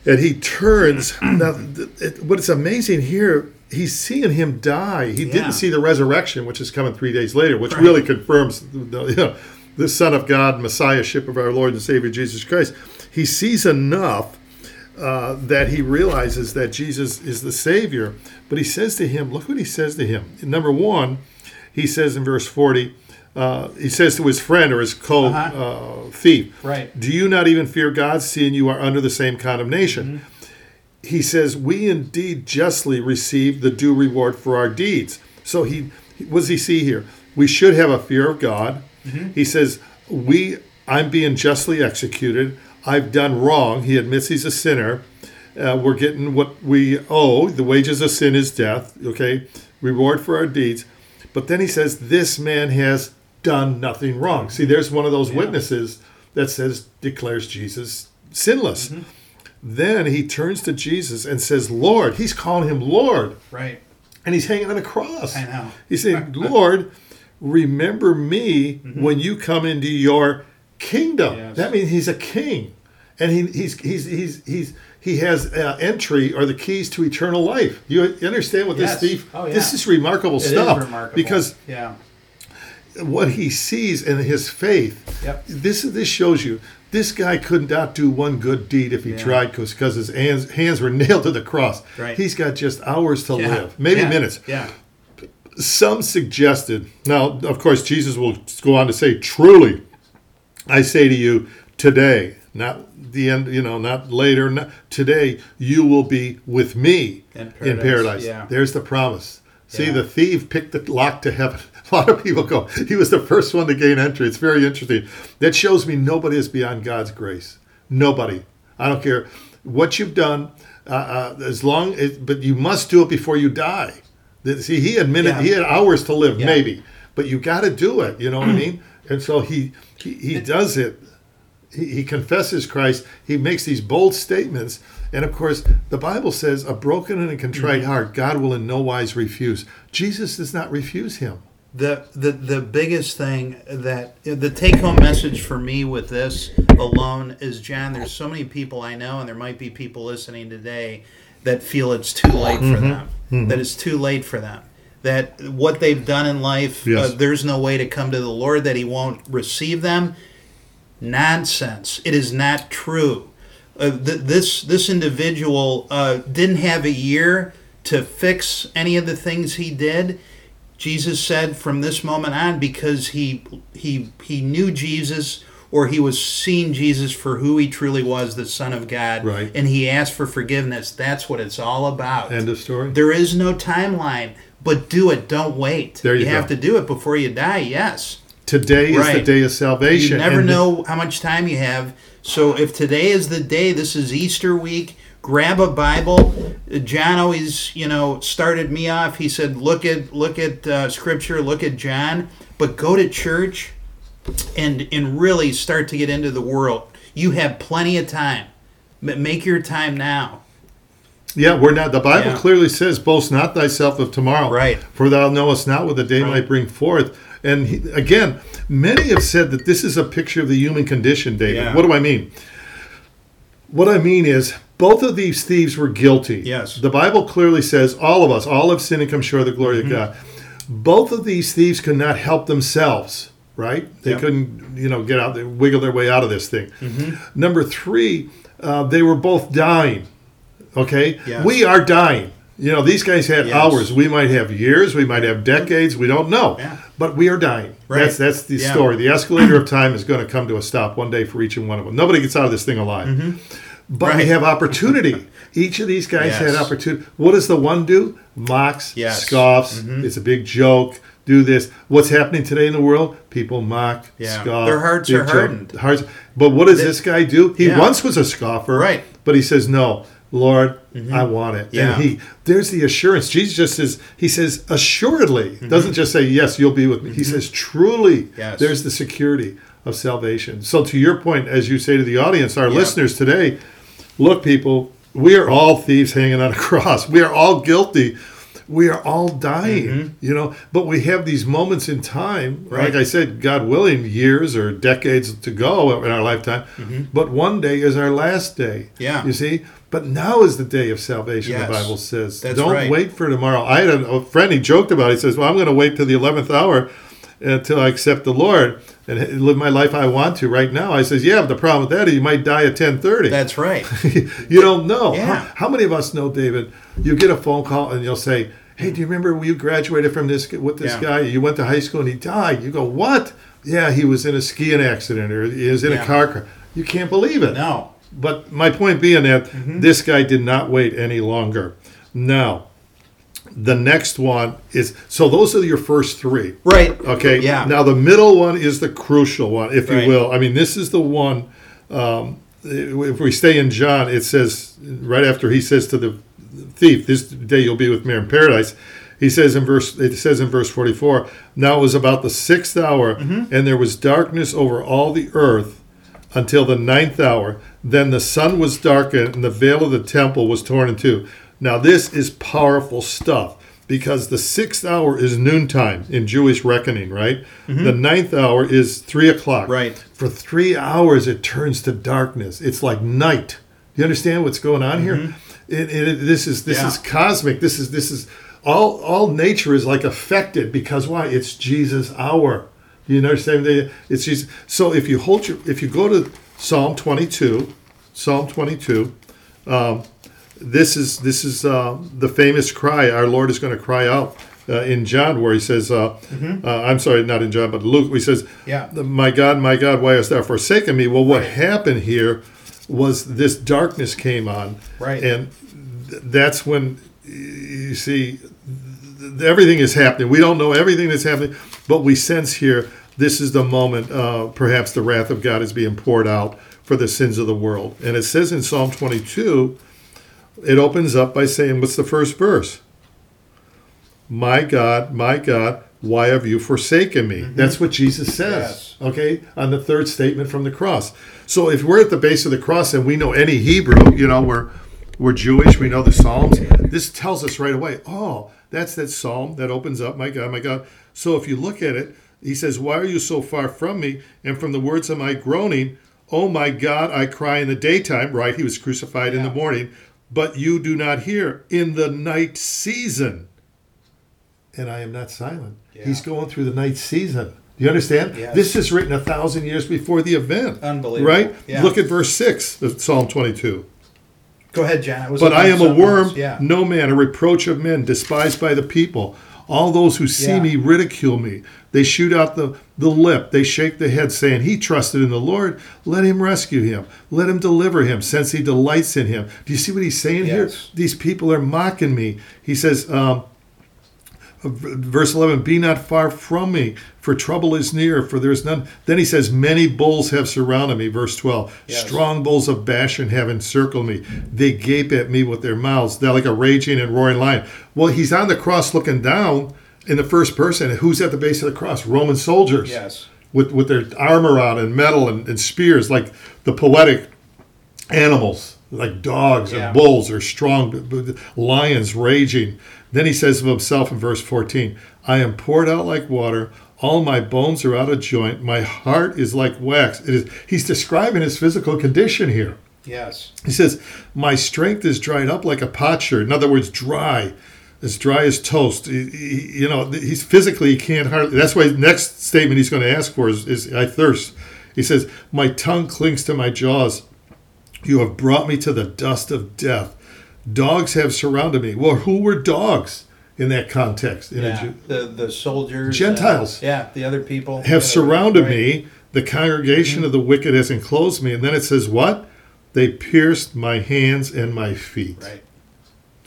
and he turns. now, it, what's amazing here, he's seeing him die. He Yeah. didn't see the resurrection, which is coming three days later, which Right. really confirms the, you know, the Son of God, Messiahship of our Lord and Savior Jesus Christ. He sees enough uh, that he realizes that Jesus is the Savior. But he says to him, look what he says to him. Number one, he says in verse 40, uh, he says to his friend or his co Uh-huh. uh, thief, Right. Do you not even fear God, seeing you are under the same condemnation? He says, We indeed justly receive the due reward for our deeds. So he, what does he see here? We should have a fear of God. He says, We I'm being justly executed. I've done wrong. He admits he's a sinner. Uh, we're getting what we owe. The wages of sin is death. Okay, reward for our deeds. But then he says, "This man has done nothing wrong." See, there's one of those witnesses that says declares Jesus sinless. Mm-hmm. Then he turns to Jesus and says, "Lord." He's calling him Lord, Right. and he's hanging on a cross. I know. He's saying, "Lord, remember me mm-hmm. when you come into your kingdom." Yes. That means he's a king, and he, he's he's he's he's he has uh, entry or the keys to eternal life. You understand what Yes. this thief? Oh, yeah. This is remarkable It is stuff remarkable. because yeah. what he sees in his faith. Yep. This this shows you this guy could not do one good deed if he Yeah. tried because his hands hands were nailed to the cross. Right. He's got just hours to Yeah. live, maybe minutes. Yeah. Some suggested. Now, of course, Jesus will go on to say, "Truly, I say to you, today, not the end, you know, not later, not today, you will be with me In in paradise, paradise." yeah. There's the promise. See, Yeah. the thief picked the lock to heaven. A lot of people go, he was the first one to gain entry. It's very interesting. That shows me nobody is beyond God's grace. Nobody. I don't care what you've done, uh, uh, as long as, but you must do it before you die. See, he admitted Yeah. he had hours to live, Yeah. maybe, but you got to do it. You know what I mean? And so he he, he does it. He, he confesses Christ. He makes these bold statements, and of course, the Bible says, "A broken and a contrite Mm-hmm. heart, God will in no wise refuse." Jesus does not refuse him. The, the the biggest thing that the take home message for me with this alone is John. There's so many people I know, and there might be people listening today that feel it's too late for them. That it's too late for them. That what they've done in life, Yes. uh, there's no way to come to the Lord. That He won't receive them. Nonsense. It is not true. Uh, th- this this individual uh, didn't have a year to fix any of the things he did Jesus said from this moment on because he he he knew Jesus or he was seeing Jesus for who he truly was, the Son of God, Right. and he asked for forgiveness. That's what it's all about. End of story. There is no timeline, but do it. Don't wait. There you have go. to do it before you die. Yes. Today is the day of salvation. You never and know how much time you have. So if today is the day, this is Easter week. Grab a Bible. John always, you know, started me off. He said, "Look at look at uh, Scripture. Look at John, but go to church and and really start to get into the world. You have plenty of time. Make your time now. Yeah, we're not. The Bible Yeah. clearly says, "Boast not thyself of tomorrow, Right. For thou knowest not what the day Right. might bring forth." And he, again, many have said that this is a picture of the human condition, David. Yeah. What do I mean? What I mean is, both of these thieves were guilty. Yes. The Bible clearly says, all of us, all have sinned and come short of the glory Mm-hmm. of God. Both of these thieves could not help themselves, right? They Yep. couldn't, you know, get out, they wiggle their way out of this thing. Mm-hmm. Number three, uh, they were both dying. Okay, Yes. we are dying. You know, these guys had Yes. hours. We might have years. We might have decades. We don't know. Yeah. But we are dying. Right. That's that's the Yeah. story. The escalator of time is going to come to a stop one day for each and one of them. Nobody gets out of this thing alive. But we Mm-hmm. Right. have opportunity. Each of these guys had opportunity. What does the one do? Mocks, Yes. Mm-hmm. scoffs. It's a big joke. Do this. What's happening today in the world? People mock, Yeah. scoff. Their hearts are joke. hardened. Hearts. But what does this guy do? He once was a scoffer, Right. But he says, "No, Lord, I want it." Mm-hmm. Yeah. And he there's the assurance. Jesus just says, he says, assuredly. Mm-hmm. Doesn't just say, "Yes, you'll be with me." He says, "Truly." Yes. There's the security of salvation. So to your point, as you say to the audience, our Yeah. listeners today, look, people, we are all thieves hanging on a cross. We are all guilty. We are all dying, you know, but we have these moments in time, Mm-hmm. Right. like I said, God willing, years or decades to go in our lifetime. But one day is our last day. Mm-hmm. Yeah. You see? But now is the day of salvation, Yes. the Bible says. That's Don't right. wait for tomorrow. I had a, a friend, he joked about it. He says, Well, I'm going to wait till the 11th hour until I accept the Lord and live my life I want to right now. I says, Yeah, but the problem with that is you might die at 1030. That's right. you don't know. Yeah. How, how many of us know, David? You get a phone call and you'll say, "Hey, do you remember when you graduated from this with this Yeah. guy? You went to high school and he died." You go, "What?" Yeah, he was in a skiing accident or he was in Yeah. a car crash. You can't believe it. No. But my point being that Mm-hmm. this guy did not wait any longer. Now, the next one is so those are your first three. Right. Okay. Yeah. Now the middle one is the crucial one, if Right. you will. I mean, this is the one. Um, if we stay in John, it says right after he says to the thief, "This day you'll be with me in paradise." He says in verse. It says in verse forty-four. Now it was about the sixth hour, Mm-hmm. and there was darkness over all the earth until the ninth hour. Then the sun was darkened, and the veil of the temple was torn in two. Now, this is powerful stuff because the sixth hour is noontime in Jewish reckoning, right? The ninth hour is three o'clock. Mm-hmm. Right. For three hours, it turns to darkness. It's like night. Do You understand what's going on here? It, it, this is this Mm-hmm. Yeah. is cosmic. This is this is all all nature is like affected because why? It's Jesus' hour. You understand? It's Jesus. So if you hold your if you go to Psalm twenty two, Psalm twenty two, um, this is this is uh, the famous cry our Lord is going to cry out uh, in John where he says, uh, uh, I'm sorry, not in John, but Luke. He says, Mm-hmm. Yeah. "My God, my God, why hast thou forsaken me?" Well, what Right. happened here was this darkness came on, Right. and th- that's when you see th- everything is happening. We don't know everything that's happening, but we sense here this is the moment. Uh, perhaps the wrath of God is being poured out for the sins of the world, and it says in Psalm 22 it opens up by saying, What's the first verse? My God, my God, why have you forsaken me? Mm-hmm. That's what Jesus says, okay, on the third statement from the cross. So if we're at the base of the cross and we know any Hebrew, you know, we're we're Jewish, we know the Psalms, this tells us right away, oh, that's that psalm that opens up, my God, my God. So if you look at it, he says, Why are you so far from me? And from the words of my groaning, Oh my God, I cry in the daytime, right? He was crucified in the morning, but you do not hear in the night season. And I am not silent. Yeah. He's going through the night season. Do you understand? Yes. This is written a thousand years before the event. Unbelievable. Right? Yeah. Look at verse 6 of Psalm 22. Go ahead, John. But I am a worm. Yeah. no man, a reproach of men, despised by the people. All those who see Yeah. me ridicule me. They shoot out the, the lip. They shake the head, saying, He trusted in the Lord. Let him rescue him. Let him deliver him, since he delights in him. Do you see what he's saying here? These people are mocking me. He says, um, verse 11 be not far from me for trouble is near for there is none then he says many bulls have surrounded me verse 12 Yes. strong bulls of bashan have encircled me they gape at me with their mouths they're like a raging and roaring lion well he's on the cross looking down in the first person who's at the base of the cross roman soldiers Yes. with with their armor on and metal and, and spears like the poetic animals like dogs Yeah. and bulls or strong lions raging then he says of himself in verse 14 i am poured out like water all my bones are out of joint my heart is like wax it is he's describing his physical condition here Yes. he says, My strength is dried up like a potsherd. In other words, dry, as dry as toast. He- he- you know, he's physically, he can't hardly. That's why the next statement he's going to ask for is, is I thirst. He says, My tongue clings to my jaws. You have brought me to the dust of death. Dogs have surrounded me. Well, who were dogs in that context? In Yeah. The the soldiers. Gentiles. uh, yeah. The other people have surrounded Right. me. The congregation of the wicked has enclosed me. And then it says, What? They pierced my hands and my feet. Right.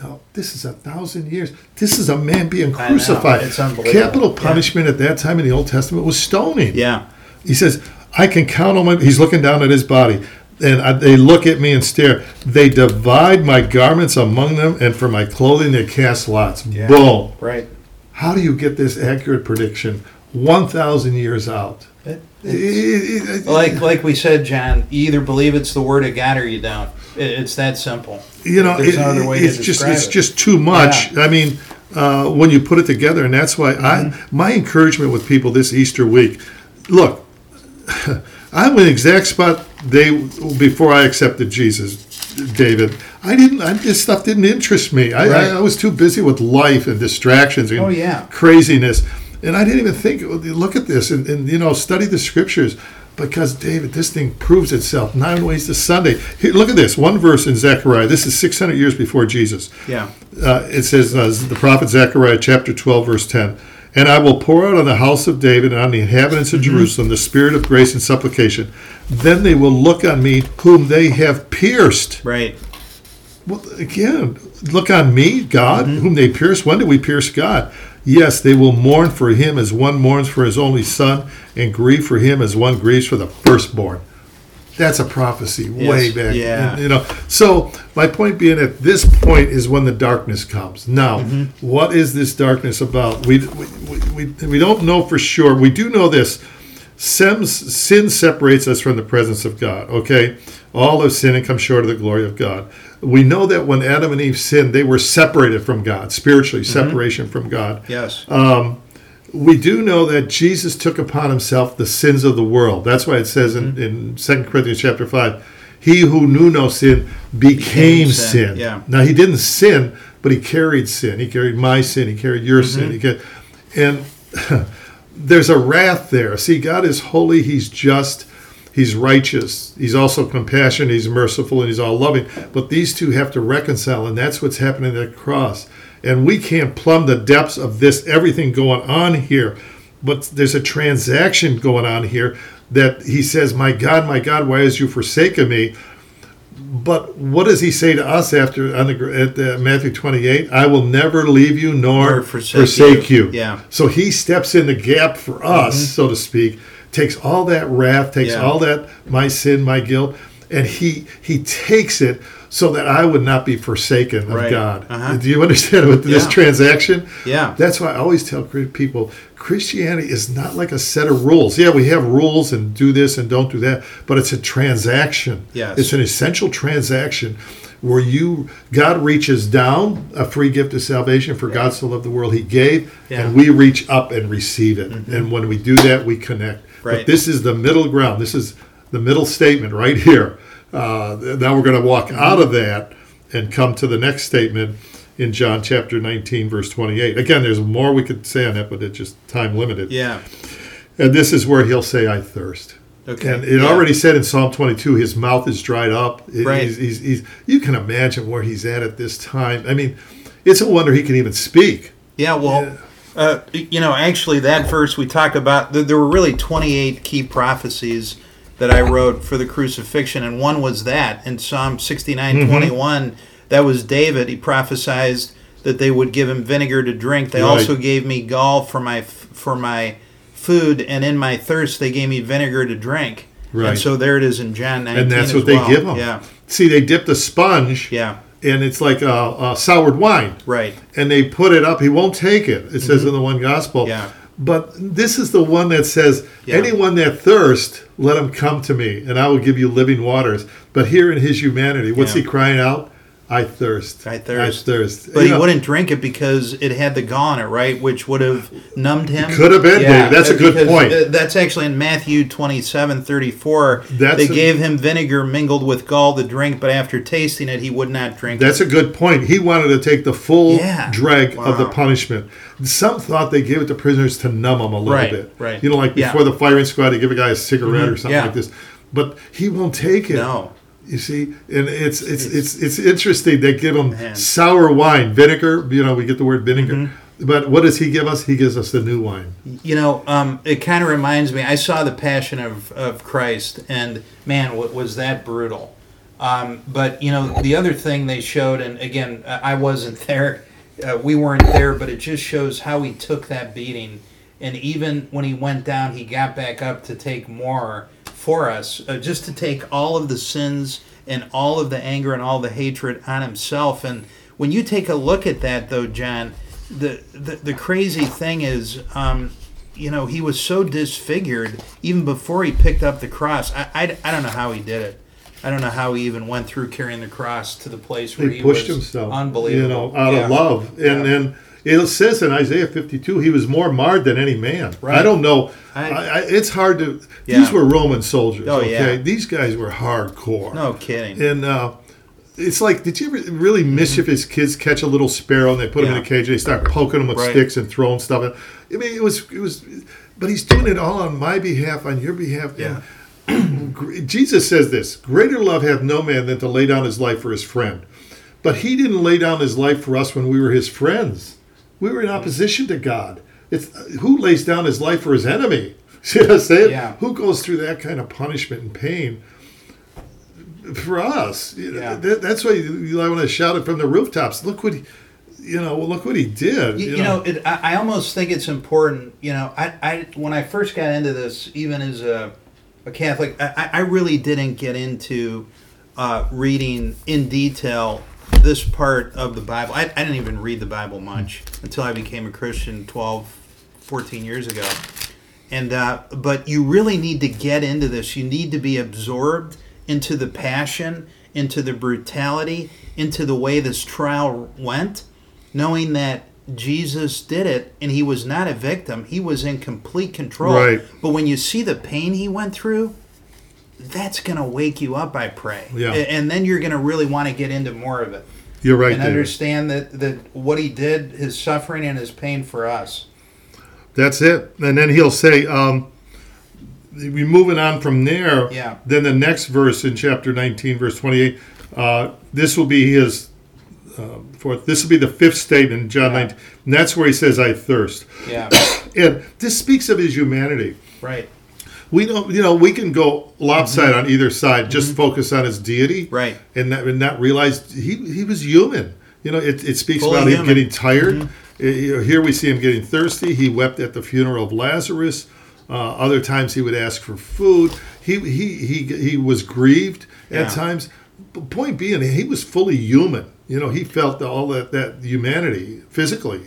No, this is a thousand years. This is a man being crucified. It's unbelievable. Capital Yeah. punishment at that time in the Old Testament was stoning. Yeah. He says, I can count on my. He's looking down at his body. And I, they look at me and stare. They divide my garments among them, and for my clothing they cast lots. Yeah. Boom. Right. How do you get this accurate prediction 1,000 years out? It- It- like like we said, John, you either believe it's the word of God or you don't. It's that simple. you know, There's it- no other way to it's just it's it. just too much. I mean, uh, when you put it together, and that's why Mm-hmm. I my encouragement with people this Easter week. Look, I'm in the exact spot they before I accepted Jesus, David. I didn't. I, this stuff didn't interest me. I, Right. I, I was too busy with life and distractions and Oh, yeah. craziness, and I didn't even think. Look at this and, and you know study the scriptures. Because David, this thing proves itself nine ways to Sunday. Here, look at this one verse in Zechariah. This is 600 years before Jesus Yeah. uh, it says uh, the prophet Zechariah chapter 12 verse 10 and I will pour out on the house of David and on the inhabitants of Jerusalem the spirit of grace and supplication then they will look on me whom they have pierced Right. well again look on me God whom they pierced when did we pierce God yes they will mourn for him as one mourns for his only son and grieve for him as one grieves for the firstborn. That's a prophecy way Yes, back yeah. And, you know so my point being at this point is when the darkness comes. Now Mm-hmm. what is this darkness about? We, we, we, we don't know for sure. We do know this. Sin, sin separates us from the presence of god okay? All have sinned and come short of the glory of god we know that when adam and eve sinned they were separated from god spiritually Mm-hmm. separation from god Yes. Um, we do know that Jesus took upon himself the sins of the world. That's why it says in, mm-hmm. in 2 Corinthians chapter 5, he who knew no sin became, Became sin. sin, yeah. Now he didn't sin, but he carried sin. He carried my sin. He carried your sin. Mm-hmm. He carried, and there's a wrath there. See, God is holy. He's just. He's righteous. He's also compassionate. He's merciful, and he's all loving. But these two have to reconcile, and that's what's happening at the cross. And we can't plumb the depths of this, everything going on here. But there's a transaction going on here that he says, My God, my God, why has you forsaken me? But what does he say to us after on the at uh, Matthew 28? I will never leave you nor, forsake forsake, you. you. Yeah. So he steps in the gap for us, so to speak, takes all that wrath, takes Yeah. all that my sin, my guilt, and he he takes it so that I would not be forsaken of Right. God. Uh-huh. Do you understand with this Yeah. transaction? Yeah. That's why I always tell people Christianity is not like a set of rules. Yeah, we have rules and do this and don't do that, but it's a transaction. Yes. It's an essential transaction where you God reaches down a free gift of salvation for God so loved the world he gave Yeah. Mm-hmm. and we reach up and receive it. And when we do that we connect. Right. But this is the middle ground. This is the middle statement right here. Uh, now we're going to walk out of that and come to the next statement in John chapter 19, verse 28. Again, there's more we could say on that, but it's just time limited. Yeah. And this is where he'll say, I thirst. Okay. And it Yeah. already said in Psalm 22, his mouth is dried up. Right. He's, he's, he's, you can imagine where he's at at this time. I mean, it's a wonder he can even speak. Yeah, well, Uh, you know, actually, that verse we talk about, there, were really 28 key prophecies that I wrote for the crucifixion, and one was that in Psalm 69 Mm-hmm. 21. That was David. He prophesied that they would give him vinegar to drink. They Right. also gave me gall for my for my food, and in my thirst, they gave me vinegar to drink. Right. And so there it is in John 19. and that's what they give them. Yeah. See, they dipped a sponge, Yeah. And it's like a, a soured wine, Right. and they put it up. He won't take it. It says in the one gospel. Mm-hmm. Yeah. But this is the one that says, Yeah. "Anyone that thirst, let him come to me, and I will give you living waters." But here in his humanity, what's Yeah. he crying out? I thirst. I thirst. I thirst. But You he know, wouldn't drink it because it had the gall in it, right? Which would have numbed him. Could have been, Dave. That's a good point. That's actually in Matthew 27, 34. That's they a- gave him vinegar mingled with gall to drink, but after tasting it, he would not drink That's a good point. He wanted to take the full Yeah. drag of the punishment. Some thought they gave it to prisoners to numb them a little Right, bit. right. You know, like Yeah. before the firing squad, they give a guy a cigarette mm-hmm. or something Yeah. like this. But he won't take it. it. No. You see, and it's it's it's it's interesting. They give him Man. sour wine, vinegar. You know, we get the word vinegar. Mm-hmm. But what does he give us? He gives us the new wine. You know, um, it kind of reminds me. I saw the Passion of, of Christ, and man, what was that brutal? Um, but you know, the other thing they showed, and again, I I wasn't there. Uh, we weren't there, but it just shows how he took that beating, and even when he went down, he got back up to take more for us, uh, just to take all of the sins and all of the anger and all the hatred on himself. And when you take a look at that, though, John, the the, the crazy thing is, um, you know, he was so disfigured even before he picked up the cross. I, I, I don't know how he did it. I don't know how he even went through carrying the cross to the place where He he, pushed was himself, unbelievable. You know, out Yeah. of love, and Yeah. It says in Isaiah 52, he was more marred than any man. Right. I don't know. I- I, it's hard to. Yeah. These were Roman soldiers. Oh, okay, yeah. these guys were hardcore. No kidding. And uh, it's like, did you ever really mischievous if his kids catch a little sparrow and they put him in a cage and they start poking him with Right. sticks and throwing stuff? In. I mean, it was it was, but he's doing it all on my behalf, on your behalf. Yeah. And Jesus says this: "Greater love hath no man than to lay down his life for his friend." But he didn't lay down his life for us when we were his friends. We were in opposition to God. It's who lays down his life for his enemy. See what I'm saying? Yeah. Who goes through that kind of punishment and pain? for us. Yeah. that, that's why you, you want to shout it from the rooftops. Look what he, you know, look what he did. You, you know, it, I, I almost think it's important. You know, I, I when I first got into this, even as a, a Catholic, I, I really didn't get into uh, reading in detail this part of the Bible. I, I didn't even read the Bible much until I became a Christian 12, 14 years ago. And uh, but you really need to get into this. You need to be absorbed into the passion, into the brutality, into the way this trial went, knowing that Jesus did it and he was not a victim. He was in complete control. Right. But when you see the pain he went through, that's going to wake you up, I pray. Yeah. And then you're going to really want to get into more of it You're right, and David. understand that, that what he did, his suffering and his pain for us. That's it. And then he'll say, um, we moving on from there. Yeah. Then the next verse in chapter 19, verse 28, uh, this will be his uh, fourth. This will be the fifth statement in John Yeah. 19. And that's where he says, I thirst. Yeah. And this speaks of his humanity. right. We don't, you know, we can go lopsided on either side, just focus on his deity, Mm-hmm. Right. and not, and not realize he he was human. You know, it, it speaks Fully about him getting tired. You know, Here we see him getting thirsty. He wept at the funeral of Lazarus. Uh, other times he would ask for food. He he he he was grieved Yeah. at times. But point being, he was fully human. You know, he felt all that that humanity physically.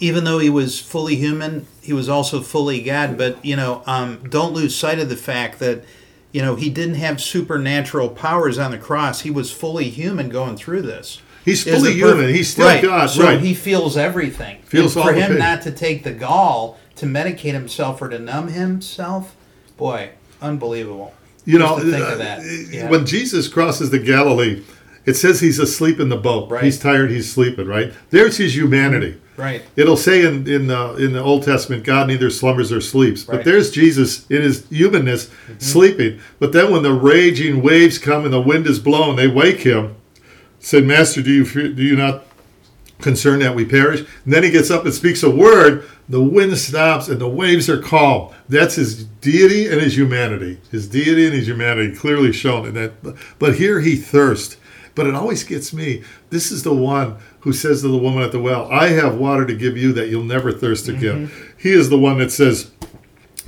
Even though he was fully human, he was also fully God. But you know, um, don't lose sight of the fact that you know he didn't have supernatural powers on the cross. He was fully human going through this. He's fully human. He's still right. God. So right. he feels everything. Feels And for him not to take the gall to medicate himself or to numb himself. Boy, unbelievable. You Just know, uh, of that. Yeah. when Jesus crosses the Galilee, it says he's asleep in the boat. Right. He's tired. He's sleeping. Right there's his humanity. Right. It'll say in in the in the Old Testament, God neither slumbers or sleeps. But Right. Mm-hmm. there's Jesus in his humanness sleeping. But then when the raging waves come and the wind is blown, they wake him. Said, Master, do you do you not concern that we perish. And then he gets up and speaks a word. The wind stops and the waves are calm. That's his deity and his humanity. His deity and his humanity clearly shown in that. But here he thirsts. But it always gets me. This is the one who says to the woman at the well, I have water to give you that you'll never thirst again. Mm-hmm. He is the one that says,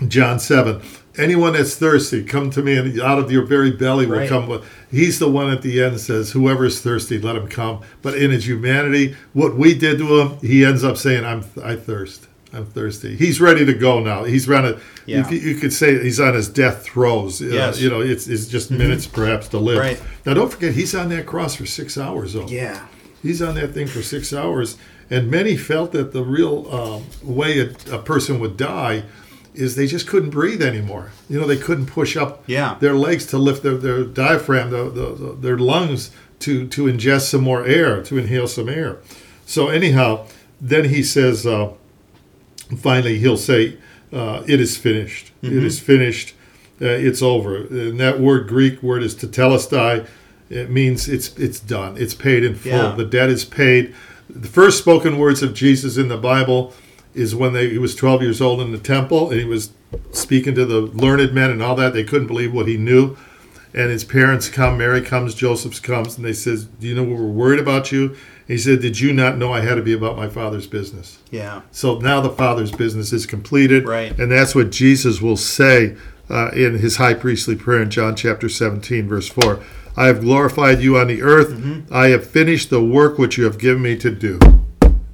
John 7, anyone that's thirsty, come to me, and out of your very belly will Right. come. He's the one at the end says, whoever is thirsty, let him come. But in his humanity, what we did to him, he ends up saying, I'm, I thirst. I'm thirsty. He's ready to go now. He's running. Yeah. You, you could say he's on his death throes. Uh, Yes. you know, it's, it's just minutes perhaps to live. Right. Now, don't forget, he's on that cross for six hours, though. Yeah. He's on that thing for six hours. And many felt that the real um, way a, a person would die is they just couldn't breathe anymore. You know, they couldn't push up Yeah. their legs to lift their, their diaphragm, the, the, the, their lungs to, to ingest some more air, to inhale some air. So, anyhow, then he says, uh, finally, he'll say, uh, It is finished. It is finished. Uh, it's over. And that word, Greek word, is tetelestai. It means it's it's done. It's paid in full. Yeah. The debt is paid. The first spoken words of Jesus in the Bible is when they, he was 12 years old in the temple and he was speaking to the learned men and all that. They couldn't believe what he knew. And his parents come, Mary comes, Joseph comes, and they says, "Do you know what we were worried about you?" He said, "Did you not know I had to be about my father's business?" Yeah. So now the Father's business is completed. Right. And that's what Jesus will say uh, in his high priestly prayer in John chapter 17, verse 4. I have glorified you on the earth. Mm-hmm. I have finished the work which you have given me to do.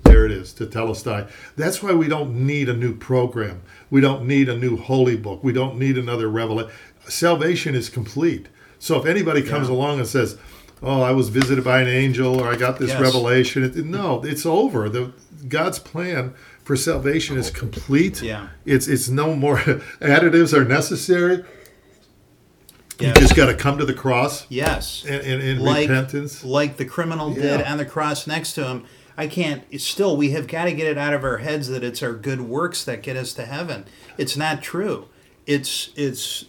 There it is, to tell us telestai. That's why we don't need a new program. We don't need a new holy book. We don't need another revelation. Salvation is complete. So if anybody comes Yeah. along and says, "Oh, I was visited by an angel," or "I got this Yes. revelation," it, no, it's over. The God's plan for salvation is complete. Yeah. It's it's no more additives are necessary. Yeah. You just got to come to the cross Yes. in, in, in like, repentance. like the criminal did Yeah. on the cross next to him. I can't. Still, we have got to get it out of our heads that it's our good works that get us to heaven. It's not true. It's it's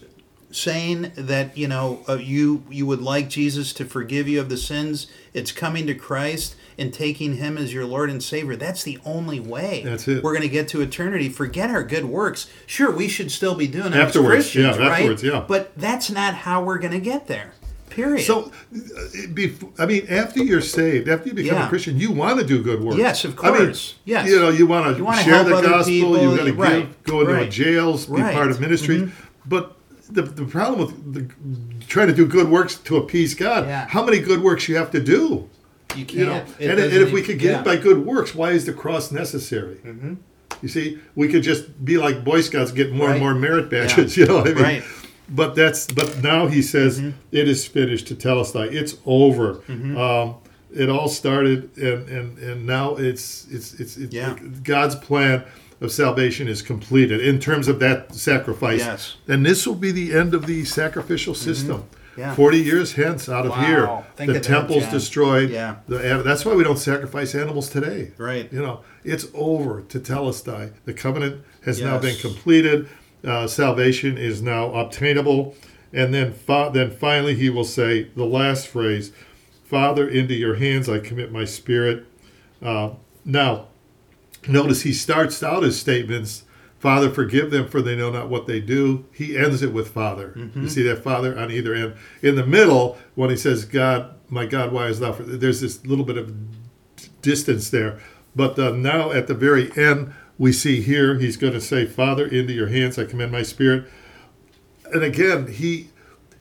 saying that you know uh, you you would like Jesus to forgive you of the sins. It's coming to Christ and taking Him as your Lord and Savior. That's the only way. That's it. We're going to get to eternity. Forget our good works. Sure, we should still be doing it Afterwards, as Christians, yeah, right? afterwards, yeah. But that's not how we're going to get there. Period. So, uh, bef- I mean, after you're saved, after you become Yeah. a Christian, you want to do good work. Yes, of course. I mean. Yes. You know, you want to wanna share the gospel. people, You got to right, go into right. jails, be Right. Mm-hmm. part of ministry. But the, the problem with the, trying to do good works to appease God, Yeah. how many good works you have to do? you can't. You know, and, and if we could get yeah. it by good works, why is the cross necessary? Mm-hmm. You see, we could just be like Boy Scouts, get more Right. and more merit badges. You know what I mean? Right. But that's but now he says Mm-hmm. "It is finished to tell us that It's over. Mm-hmm. Um, it all started, and and and now it's it's it's, it's Yeah. God's plan of salvation is completed in terms of that sacrifice. Yes. And this will be the end of the sacrificial system. Mm-hmm. Yeah. Forty years hence, out of Wow. here, Think the that, temple's John. destroyed. Yeah. The, that's why we don't sacrifice animals today. Right. You know, it's over tetelestai. The covenant has now been completed. Uh, salvation is now obtainable. And then, fa- then finally, he will say the last phrase Father, into your hands I commit my spirit. Uh, now, notice he starts out his statements Father, forgive them, for they know not what they do. He ends it with Father. You see that Father on either end. In the middle, when he says, God, my God, why is thou? For-? There's this little bit of distance there. But uh, now at the very end, we see here he's going to say, Father, into your hands I commend my spirit. And again, he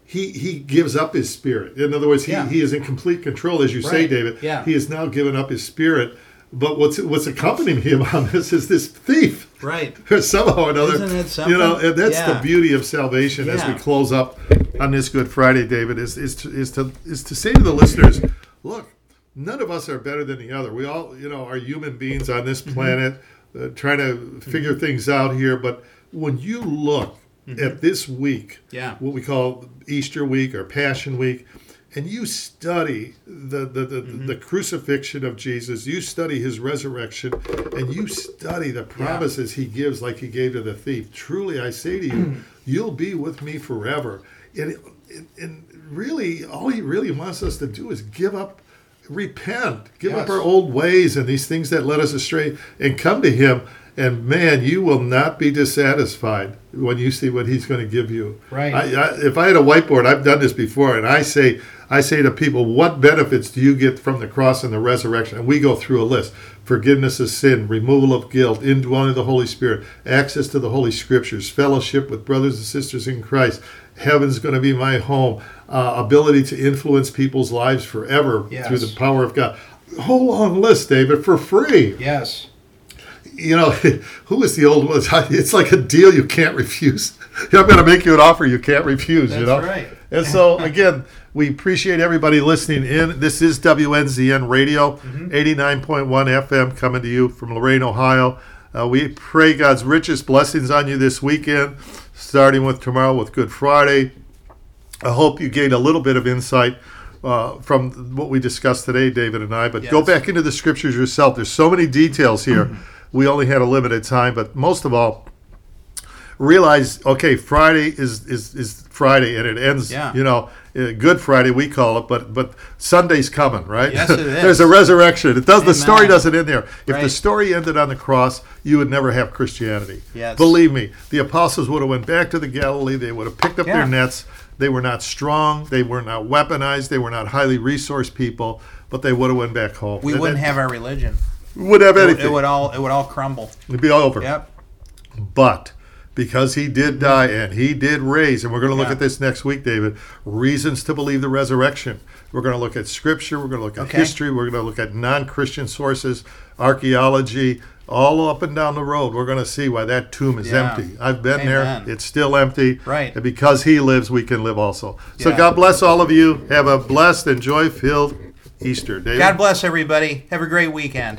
he he gives up his spirit. In other words, he, Yeah. he is in complete control, as you say, David. Yeah. He has now given up his spirit. But what's what's accompanying him on this is this thief. Right. Somehow or another. Isn't it You know, and that's Yeah. the beauty of salvation as we close up on this Good Friday, David, is, is, to, is, to, is to say to the listeners, look, none of us are better than the other. We all, you know, are human beings on this Mm-hmm. planet uh, trying to figure things out here. But when you look at this week, Mm-hmm. Yeah. what we call Easter week or Passion week, and you study the, the, the, Mm-hmm. the crucifixion of Jesus, you study his resurrection, and you study the promises he gives, like he gave to the thief. Truly, I say to you, you'll be with me forever. And, and, and really, all he really wants us to do is give up repent, give up our old ways and these things that led us astray, and come to Him. And man, you will not be dissatisfied when you see what He's going to give you. Right. I, I, if I had a whiteboard, I've done this before, and I say, I say to people, what benefits do you get from the cross and the resurrection? And we go through a list: forgiveness of sin, removal of guilt, indwelling of the Holy Spirit, access to the Holy Scriptures, fellowship with brothers and sisters in Christ. Heaven's going to be my home. Uh, ability to influence people's lives forever Yes. through the power of God. Whole long list, David, for free Yes. you know, who is the old one? It's like a deal you can't refuse. I'm going to make you an offer you can't refuse. you That's know, right. And so again, we appreciate everybody listening in. This is WNZN Radio, Mm-hmm. 89.1 FM, coming to you from Lorain, Ohio. Uh, we pray God's richest blessings on you this weekend, starting with tomorrow with Good Friday. I hope you gained a little bit of insight uh, from what we discussed today, David and I. But go back into the scriptures yourself. There's so many details here. we only had a limited time, but most of all, realize okay, Friday is is, is Friday and it ends. Yeah. You know, uh, Good Friday we call it, but but Sunday's coming, right? Yes, it There's a resurrection. It does. The story doesn't end there. If the story ended on the cross, you would never have Christianity. Yes. Believe me, the apostles would have went back to the Galilee. They would have picked up Yeah. their nets. They were not strong. They were not weaponized. They were not highly resourced people. But they would have went back home. We And wouldn't it- have our religion. We would have It anything. It would all. It would all crumble. It'd be all over. Yep. But because he did die and he did raise, and we're going to look Yeah. at this next week, David, reasons to believe the resurrection. We're going to look at scripture, we're going to look at Okay. history, we're going to look at non Christian sources, archaeology, all up and down the road. We're going to see why that tomb is Yeah. empty. I've been Amen. there, it's still empty. Right. And because he lives, we can live also. So Yeah. God bless all of you. Have a blessed and joy filled Easter. David? God bless everybody. Have a great weekend.